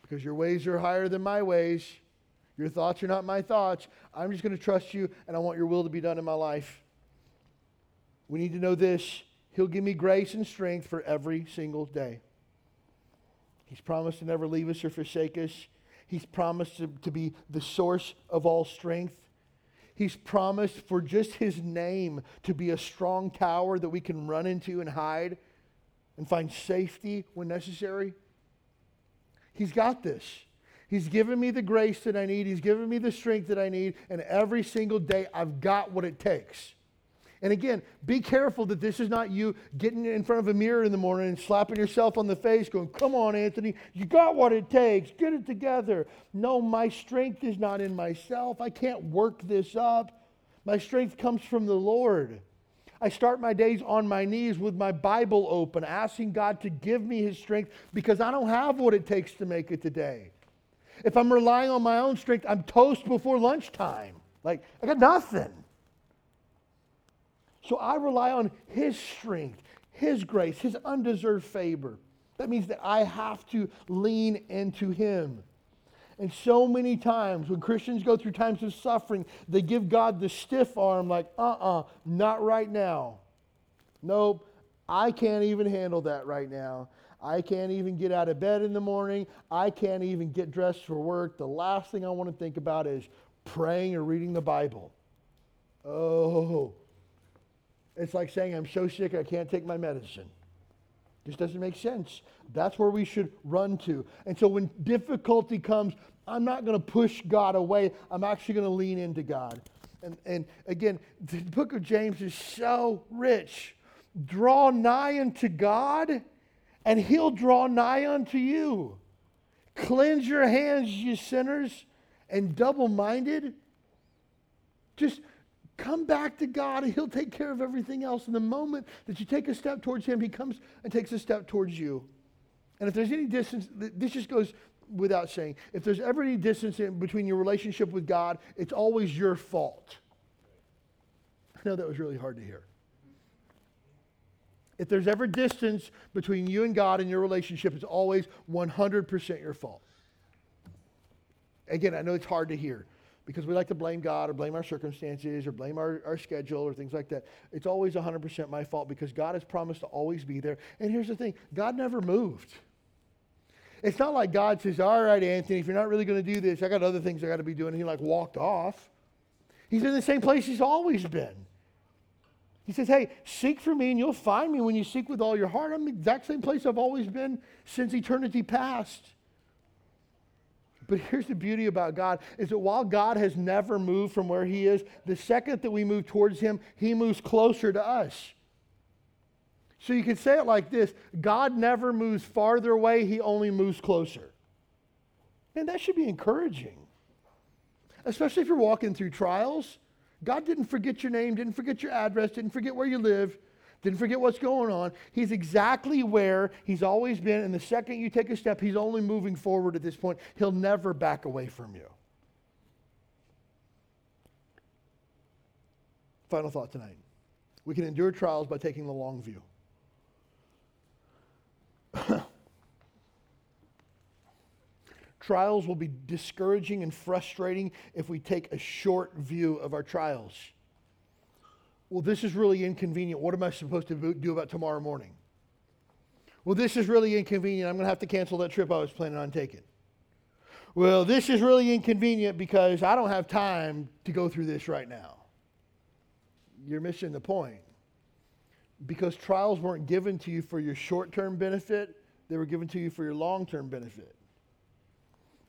because your ways are higher than my ways. Your thoughts are not my thoughts. I'm just going to trust you, and I want your will to be done in my life. We need to know this He'll give me grace and strength for every single day. He's promised to never leave us or forsake us. He's promised to, to be the source of all strength. He's promised for just his name to be a strong tower that we can run into and hide and find safety when necessary. He's got this. He's given me the grace that I need. He's given me the strength that I need. And every single day, I've got what it takes. And again, be careful that this is not you getting in front of a mirror in the morning and slapping yourself on the face, going, Come on, Anthony, you got what it takes. Get it together. No, my strength is not in myself. I can't work this up. My strength comes from the Lord. I start my days on my knees with my Bible open, asking God to give me His strength because I don't have what it takes to make it today. If I'm relying on my own strength, I'm toast before lunchtime. Like, I got nothing. So I rely on His strength, His grace, His undeserved favor. That means that I have to lean into Him. And so many times when Christians go through times of suffering, they give God the stiff arm, like, uh uh-uh, uh, not right now. Nope, I can't even handle that right now. I can't even get out of bed in the morning. I can't even get dressed for work. The last thing I want to think about is praying or reading the Bible. Oh, it's like saying, I'm so sick I can't take my medicine. This doesn't make sense. That's where we should run to. And so when difficulty comes, I'm not going to push God away. I'm actually going to lean into God. And, and again, the book of James is so rich. Draw nigh unto God, and he'll draw nigh unto you. Cleanse your hands, you sinners, and double minded. Just Come back to God and He'll take care of everything else. And the moment that you take a step towards Him, He comes and takes a step towards you. And if there's any distance, this just goes without saying. If there's ever any distance in between your relationship with God, it's always your fault. I know that was really hard to hear. If there's ever distance between you and God and your relationship, it's always 100% your fault. Again, I know it's hard to hear because we like to blame God or blame our circumstances or blame our, our schedule or things like that. It's always 100% my fault because God has promised to always be there. And here's the thing God never moved. It's not like God says, All right, Anthony, if you're not really going to do this, I got other things I got to be doing. And he like walked off. He's in the same place he's always been. He says, Hey, seek for me and you'll find me when you seek with all your heart. I'm the exact same place I've always been since eternity past. But here's the beauty about God is that while God has never moved from where he is, the second that we move towards him, he moves closer to us. So you could say it like this God never moves farther away, he only moves closer. And that should be encouraging. Especially if you're walking through trials. God didn't forget your name, didn't forget your address, didn't forget where you live, didn't forget what's going on. He's exactly where he's always been. And the second you take a step, he's only moving forward at this point. He'll never back away from you. Final thought tonight. We can endure trials by taking the long view. Trials will be discouraging and frustrating if we take a short view of our trials. Well, this is really inconvenient. What am I supposed to do about tomorrow morning? Well, this is really inconvenient. I'm going to have to cancel that trip I was planning on taking. Well, this is really inconvenient because I don't have time to go through this right now. You're missing the point. Because trials weren't given to you for your short term benefit, they were given to you for your long term benefit.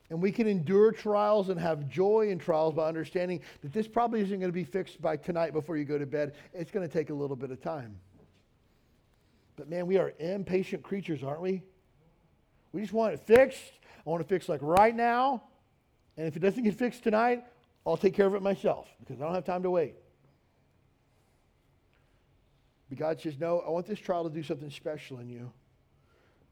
And we can endure trials and have joy in trials by understanding that this probably isn't going to be fixed by tonight before you go to bed. It's going to take a little bit of time. But man, we are impatient creatures, aren't we? We just want it fixed. I want it fixed like right now. And if it doesn't get fixed tonight, I'll take care of it myself because I don't have time to wait. But God says, No, I want this trial to do something special in you.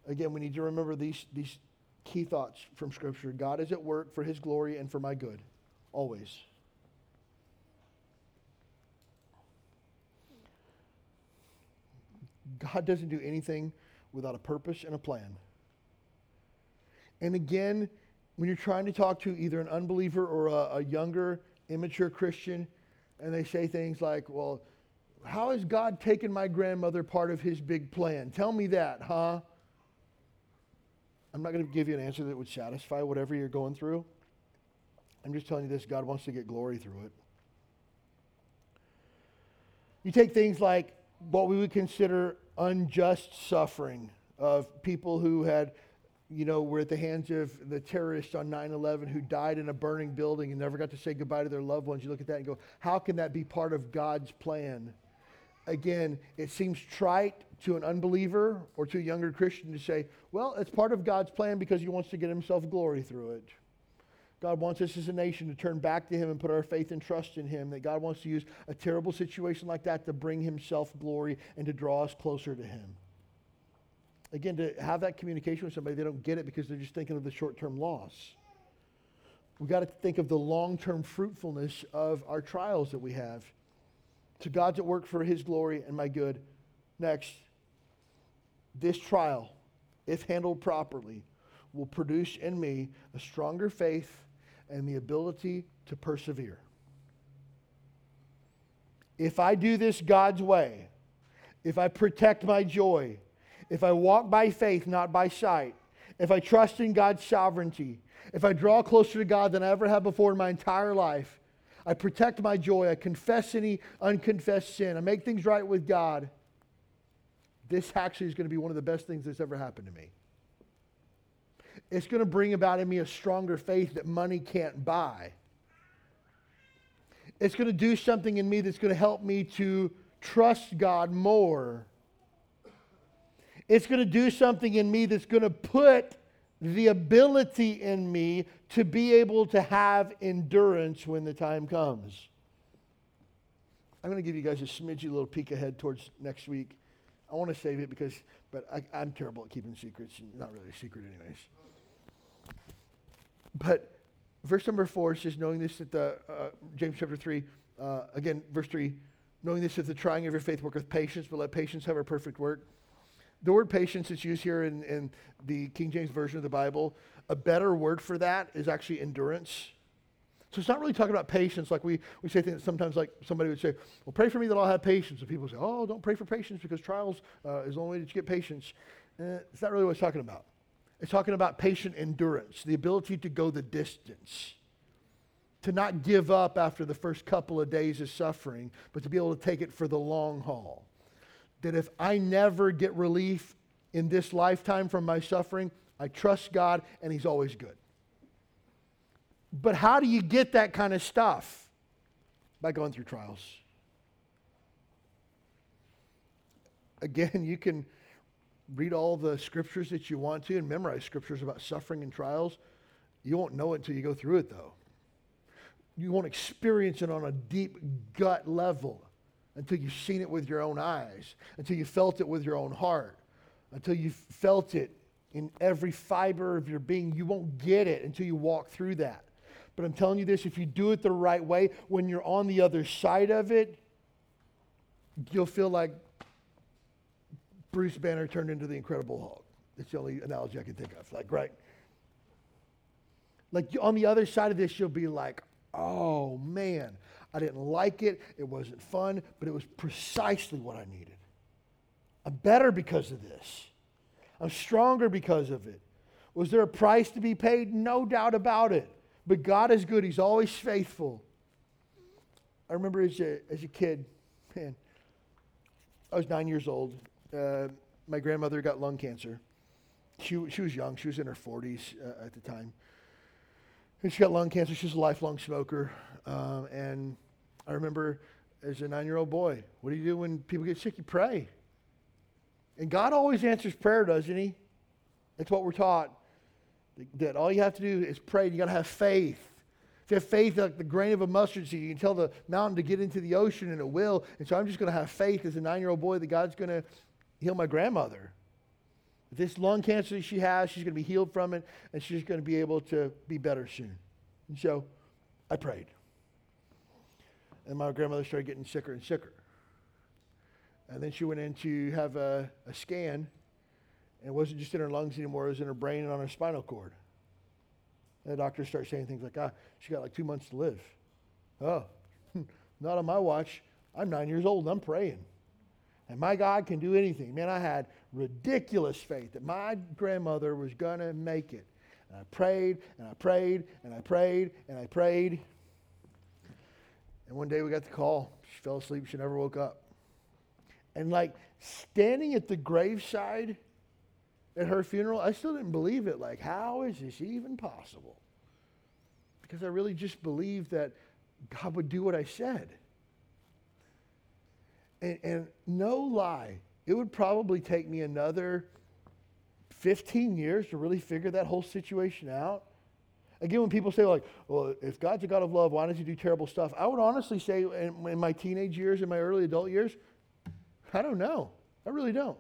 Again, we need to remember these, these key thoughts from Scripture God is at work for His glory and for my good, always. God doesn't do anything without a purpose and a plan. And again, when you're trying to talk to either an unbeliever or a, a younger, immature Christian, and they say things like, Well, how has God taken my grandmother part of his big plan? Tell me that, huh? I'm not going to give you an answer that would satisfy whatever you're going through. I'm just telling you this God wants to get glory through it. You take things like what we would consider unjust suffering of people who had, you know, were at the hands of the terrorists on 9 11 who died in a burning building and never got to say goodbye to their loved ones. You look at that and go, how can that be part of God's plan? Again, it seems trite to an unbeliever or to a younger Christian to say, well, it's part of God's plan because he wants to get himself glory through it. God wants us as a nation to turn back to him and put our faith and trust in him. That God wants to use a terrible situation like that to bring himself glory and to draw us closer to him. Again, to have that communication with somebody, they don't get it because they're just thinking of the short term loss. We've got to think of the long term fruitfulness of our trials that we have. To God's at work for his glory and my good. Next, this trial, if handled properly, will produce in me a stronger faith and the ability to persevere. If I do this God's way, if I protect my joy, if I walk by faith, not by sight, if I trust in God's sovereignty, if I draw closer to God than I ever have before in my entire life, I protect my joy, I confess any unconfessed sin, I make things right with God this actually is going to be one of the best things that's ever happened to me. It's going to bring about in me a stronger faith that money can't buy. It's going to do something in me that's going to help me to trust God more. It's going to do something in me that's going to put the ability in me to be able to have endurance when the time comes. I'm going to give you guys a smidgy little peek ahead towards next week. I want to save it because, but I, am terrible at keeping secrets. Not really a secret, anyways. But verse number four says, knowing this that the, uh, James chapter 3, uh, again, verse 3, knowing this that the trying of your faith worketh patience, but let patience have a perfect work. The word patience is used here in, in the King James Version of the Bible. A better word for that is actually endurance. So it's not really talking about patience like we, we say things sometimes like somebody would say, well, pray for me that I'll have patience. And people say, oh, don't pray for patience because trials uh, is the only way that you get patience. Uh, it's not really what it's talking about. It's talking about patient endurance, the ability to go the distance, to not give up after the first couple of days of suffering, but to be able to take it for the long haul. That if I never get relief in this lifetime from my suffering, I trust God and He's always good. But how do you get that kind of stuff? By going through trials. Again, you can read all the scriptures that you want to and memorize scriptures about suffering and trials. You won't know it until you go through it, though. You won't experience it on a deep gut level until you've seen it with your own eyes, until you felt it with your own heart, until you felt it in every fiber of your being. You won't get it until you walk through that. But I'm telling you this if you do it the right way, when you're on the other side of it, you'll feel like Bruce Banner turned into the Incredible Hulk. That's the only analogy I can think of. Like, right? Like on the other side of this, you'll be like, oh man, I didn't like it. It wasn't fun, but it was precisely what I needed. I'm better because of this. I'm stronger because of it. Was there a price to be paid? No doubt about it. But God is good. He's always faithful. I remember as a, as a kid, man, I was nine years old. Uh, my grandmother got lung cancer. She, she was young. She was in her 40s uh, at the time. And she got lung cancer. She was a lifelong smoker. Um, and I remember as a nine year old boy, what do you do when people get sick? You pray. And God always answers prayer, doesn't He? That's what we're taught. That all you have to do is pray. You got to have faith. If you have faith like the grain of a mustard seed, you can tell the mountain to get into the ocean and it will. And so I'm just going to have faith as a nine year old boy that God's going to heal my grandmother. This lung cancer that she has, she's going to be healed from it and she's going to be able to be better soon. And so I prayed. And my grandmother started getting sicker and sicker. And then she went in to have a, a scan and it wasn't just in her lungs anymore, it was in her brain and on her spinal cord. And the doctors start saying things like, ah, she got like two months to live. Oh, not on my watch. I'm nine years old and I'm praying. And my God can do anything. Man, I had ridiculous faith that my grandmother was going to make it. And I prayed and I prayed and I prayed and I prayed. And one day we got the call. She fell asleep. She never woke up. And like standing at the graveside, at her funeral, I still didn't believe it. Like, how is this even possible? Because I really just believed that God would do what I said. And, and no lie, it would probably take me another 15 years to really figure that whole situation out. Again, when people say, like, well, if God's a God of love, why does he do terrible stuff? I would honestly say, in, in my teenage years, in my early adult years, I don't know. I really don't.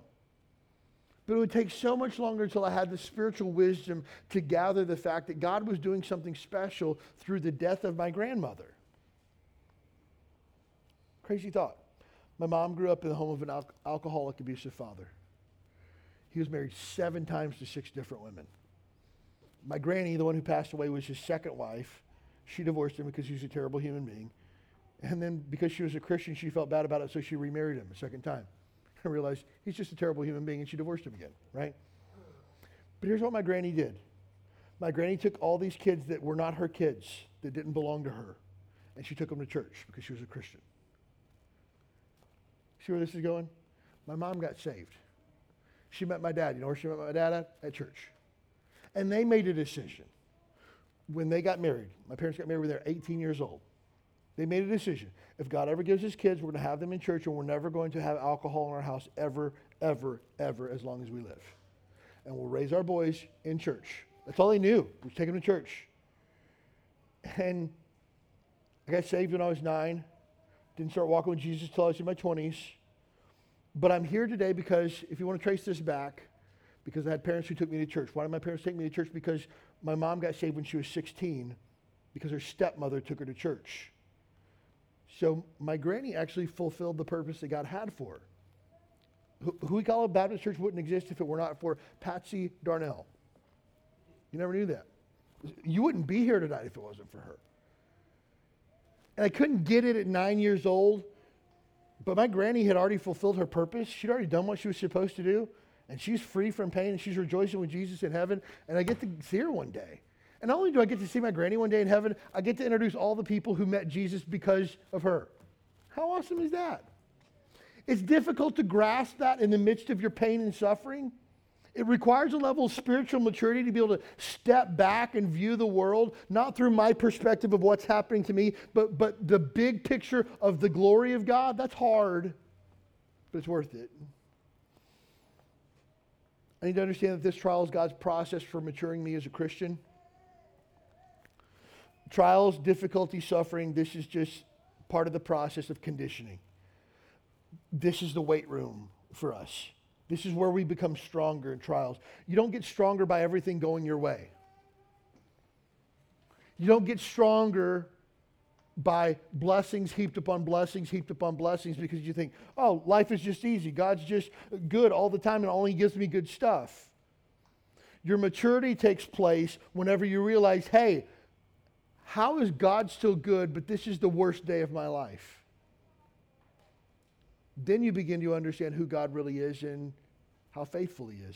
But it would take so much longer until I had the spiritual wisdom to gather the fact that God was doing something special through the death of my grandmother. Crazy thought. My mom grew up in the home of an al- alcoholic, abusive father. He was married seven times to six different women. My granny, the one who passed away, was his second wife. She divorced him because he was a terrible human being. And then because she was a Christian, she felt bad about it, so she remarried him a second time and realized he's just a terrible human being, and she divorced him again, right? But here's what my granny did. My granny took all these kids that were not her kids, that didn't belong to her, and she took them to church because she was a Christian. See where this is going? My mom got saved. She met my dad. You know where she met my dad at? At church. And they made a decision when they got married. My parents got married when they were 18 years old. They made a decision. If God ever gives us kids, we're going to have them in church, and we're never going to have alcohol in our house ever, ever, ever, as long as we live. And we'll raise our boys in church. That's all they knew. We take them to church. And I got saved when I was nine. Didn't start walking with Jesus until I was in my 20s. But I'm here today because if you want to trace this back, because I had parents who took me to church. Why did my parents take me to church? Because my mom got saved when she was 16 because her stepmother took her to church. So my granny actually fulfilled the purpose that God had for her. Huikala Baptist church wouldn't exist if it were not for Patsy Darnell. You never knew that. You wouldn't be here tonight if it wasn't for her. And I couldn't get it at nine years old, but my granny had already fulfilled her purpose. She'd already done what she was supposed to do, and she's free from pain, and she's rejoicing with Jesus in heaven. And I get to see her one day. And not only do I get to see my granny one day in heaven, I get to introduce all the people who met Jesus because of her. How awesome is that? It's difficult to grasp that in the midst of your pain and suffering. It requires a level of spiritual maturity to be able to step back and view the world, not through my perspective of what's happening to me, but, but the big picture of the glory of God. That's hard, but it's worth it. I need to understand that this trial is God's process for maturing me as a Christian. Trials, difficulty, suffering, this is just part of the process of conditioning. This is the weight room for us. This is where we become stronger in trials. You don't get stronger by everything going your way. You don't get stronger by blessings heaped upon blessings heaped upon blessings because you think, oh, life is just easy. God's just good all the time and only gives me good stuff. Your maturity takes place whenever you realize, hey, how is God still good, but this is the worst day of my life? Then you begin to understand who God really is and how faithful He is.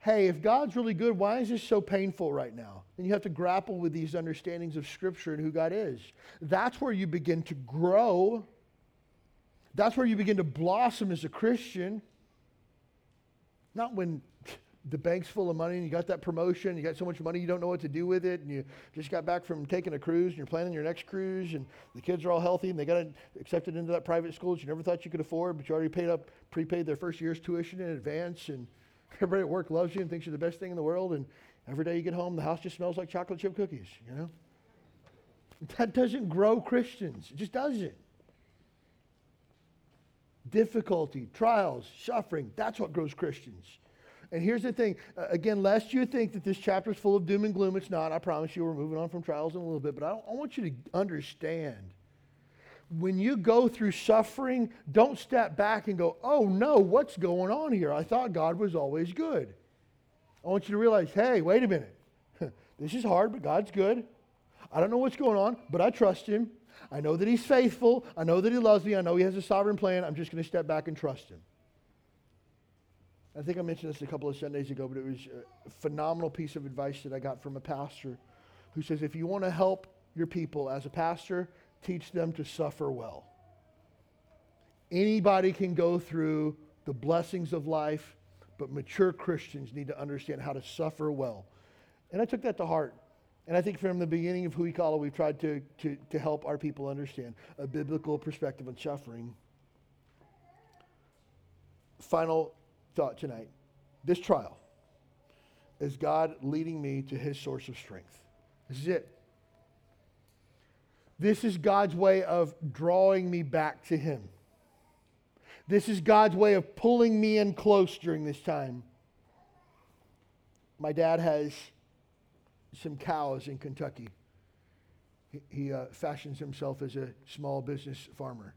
Hey, if God's really good, why is this so painful right now? Then you have to grapple with these understandings of Scripture and who God is. That's where you begin to grow. That's where you begin to blossom as a Christian. Not when the bank's full of money and you got that promotion, you got so much money you don't know what to do with it, and you just got back from taking a cruise and you're planning your next cruise, and the kids are all healthy and they got accepted into that private school that you never thought you could afford, but you already paid up, prepaid their first year's tuition in advance, and everybody at work loves you and thinks you're the best thing in the world, and every day you get home, the house just smells like chocolate chip cookies, you know? That doesn't grow Christians. It just doesn't. Difficulty, trials, suffering, that's what grows Christians. And here's the thing uh, again, lest you think that this chapter is full of doom and gloom, it's not. I promise you, we're moving on from trials in a little bit. But I, I want you to understand when you go through suffering, don't step back and go, oh no, what's going on here? I thought God was always good. I want you to realize, hey, wait a minute. this is hard, but God's good. I don't know what's going on, but I trust Him. I know that He's faithful. I know that He loves me. I know He has a sovereign plan. I'm just going to step back and trust Him. I think I mentioned this a couple of Sundays ago, but it was a phenomenal piece of advice that I got from a pastor who says if you want to help your people as a pastor, teach them to suffer well. Anybody can go through the blessings of life, but mature Christians need to understand how to suffer well. And I took that to heart. And I think from the beginning of Huikala, we've tried to, to, to help our people understand a biblical perspective on suffering. Final thought tonight. This trial is God leading me to his source of strength. This is it. This is God's way of drawing me back to him. This is God's way of pulling me in close during this time. My dad has some cows in Kentucky. He, he uh, fashions himself as a small business farmer.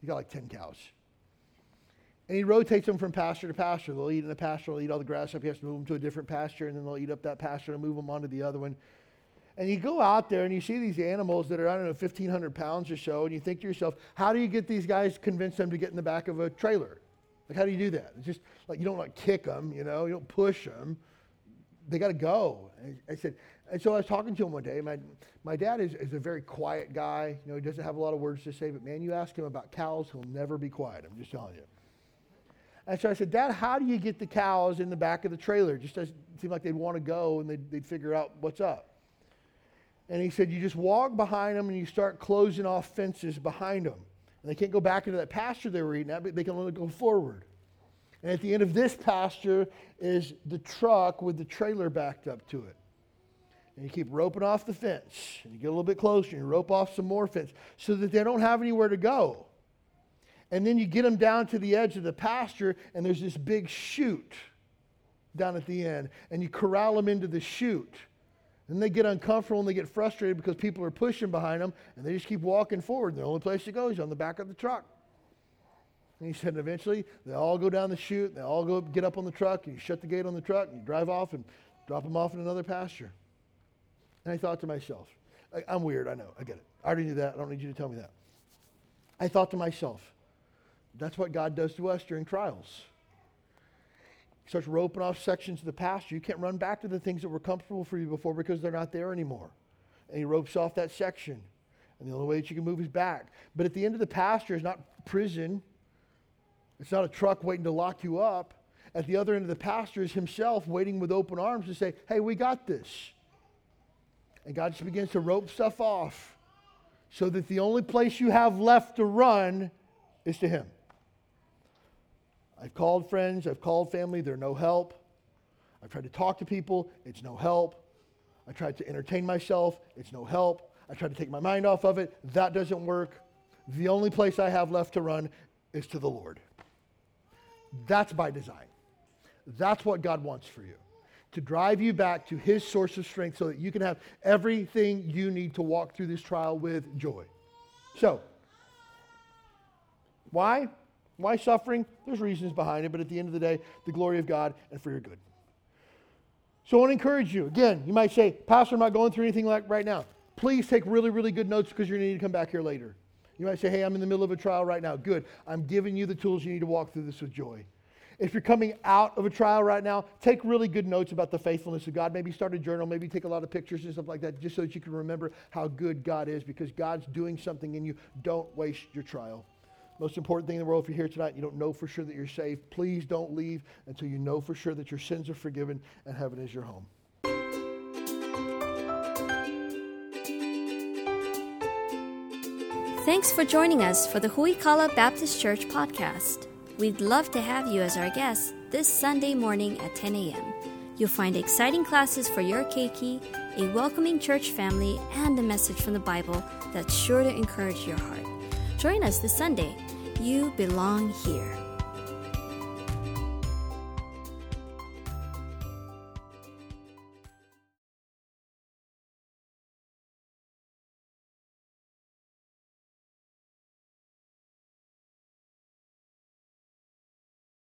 He got like 10 cows. And he rotates them from pasture to pasture. They'll eat in a pasture, they'll eat all the grass up. He has to move them to a different pasture, and then they'll eat up that pasture and move them onto the other one. And you go out there and you see these animals that are, I don't know, 1,500 pounds or so, and you think to yourself, how do you get these guys, convince them to get in the back of a trailer? Like, how do you do that? It's just like you don't like kick them, you know, you don't push them. They got to go. And I said, and so I was talking to him one day. My, my dad is, is a very quiet guy. You know, he doesn't have a lot of words to say, but man, you ask him about cows, he'll never be quiet. I'm just telling you. And so I said, Dad, how do you get the cows in the back of the trailer? It just doesn't seem like they'd want to go and they'd, they'd figure out what's up. And he said, You just walk behind them and you start closing off fences behind them. And they can't go back into that pasture they were eating at, but they can only go forward. And at the end of this pasture is the truck with the trailer backed up to it. And you keep roping off the fence. And you get a little bit closer and you rope off some more fence so that they don't have anywhere to go. And then you get them down to the edge of the pasture, and there's this big chute down at the end, and you corral them into the chute. And they get uncomfortable and they get frustrated because people are pushing behind them, and they just keep walking forward. And the only place to go is on the back of the truck. And he said, eventually, they all go down the chute, they all go get up on the truck, and you shut the gate on the truck, and you drive off and drop them off in another pasture. And I thought to myself, I'm weird, I know, I get it. I already knew that. I don't need you to tell me that. I thought to myself, that's what God does to us during trials. Starts roping off sections of the pasture. You can't run back to the things that were comfortable for you before because they're not there anymore. And he ropes off that section. And the only way that you can move is back. But at the end of the pasture is not prison. It's not a truck waiting to lock you up. At the other end of the pasture is himself waiting with open arms to say, hey, we got this. And God just begins to rope stuff off so that the only place you have left to run is to him. I've called friends, I've called family, they're no help. I've tried to talk to people, it's no help. I tried to entertain myself, it's no help. I tried to take my mind off of it, that doesn't work. The only place I have left to run is to the Lord. That's by design. That's what God wants for you. To drive you back to His source of strength so that you can have everything you need to walk through this trial with joy. So, why? Why suffering? There's reasons behind it, but at the end of the day, the glory of God and for your good. So I want to encourage you. Again, you might say, Pastor, I'm not going through anything like right now. Please take really, really good notes because you're going to need to come back here later. You might say, hey, I'm in the middle of a trial right now. Good. I'm giving you the tools you need to walk through this with joy. If you're coming out of a trial right now, take really good notes about the faithfulness of God. Maybe start a journal, maybe take a lot of pictures and stuff like that, just so that you can remember how good God is because God's doing something in you. Don't waste your trial. Most important thing in the world, if you're here tonight, you don't know for sure that you're saved, please don't leave until you know for sure that your sins are forgiven and heaven is your home. Thanks for joining us for the Huikala Baptist Church podcast. We'd love to have you as our guest this Sunday morning at 10 a.m. You'll find exciting classes for your keiki, a welcoming church family, and a message from the Bible that's sure to encourage your heart. Join us this Sunday. You belong here.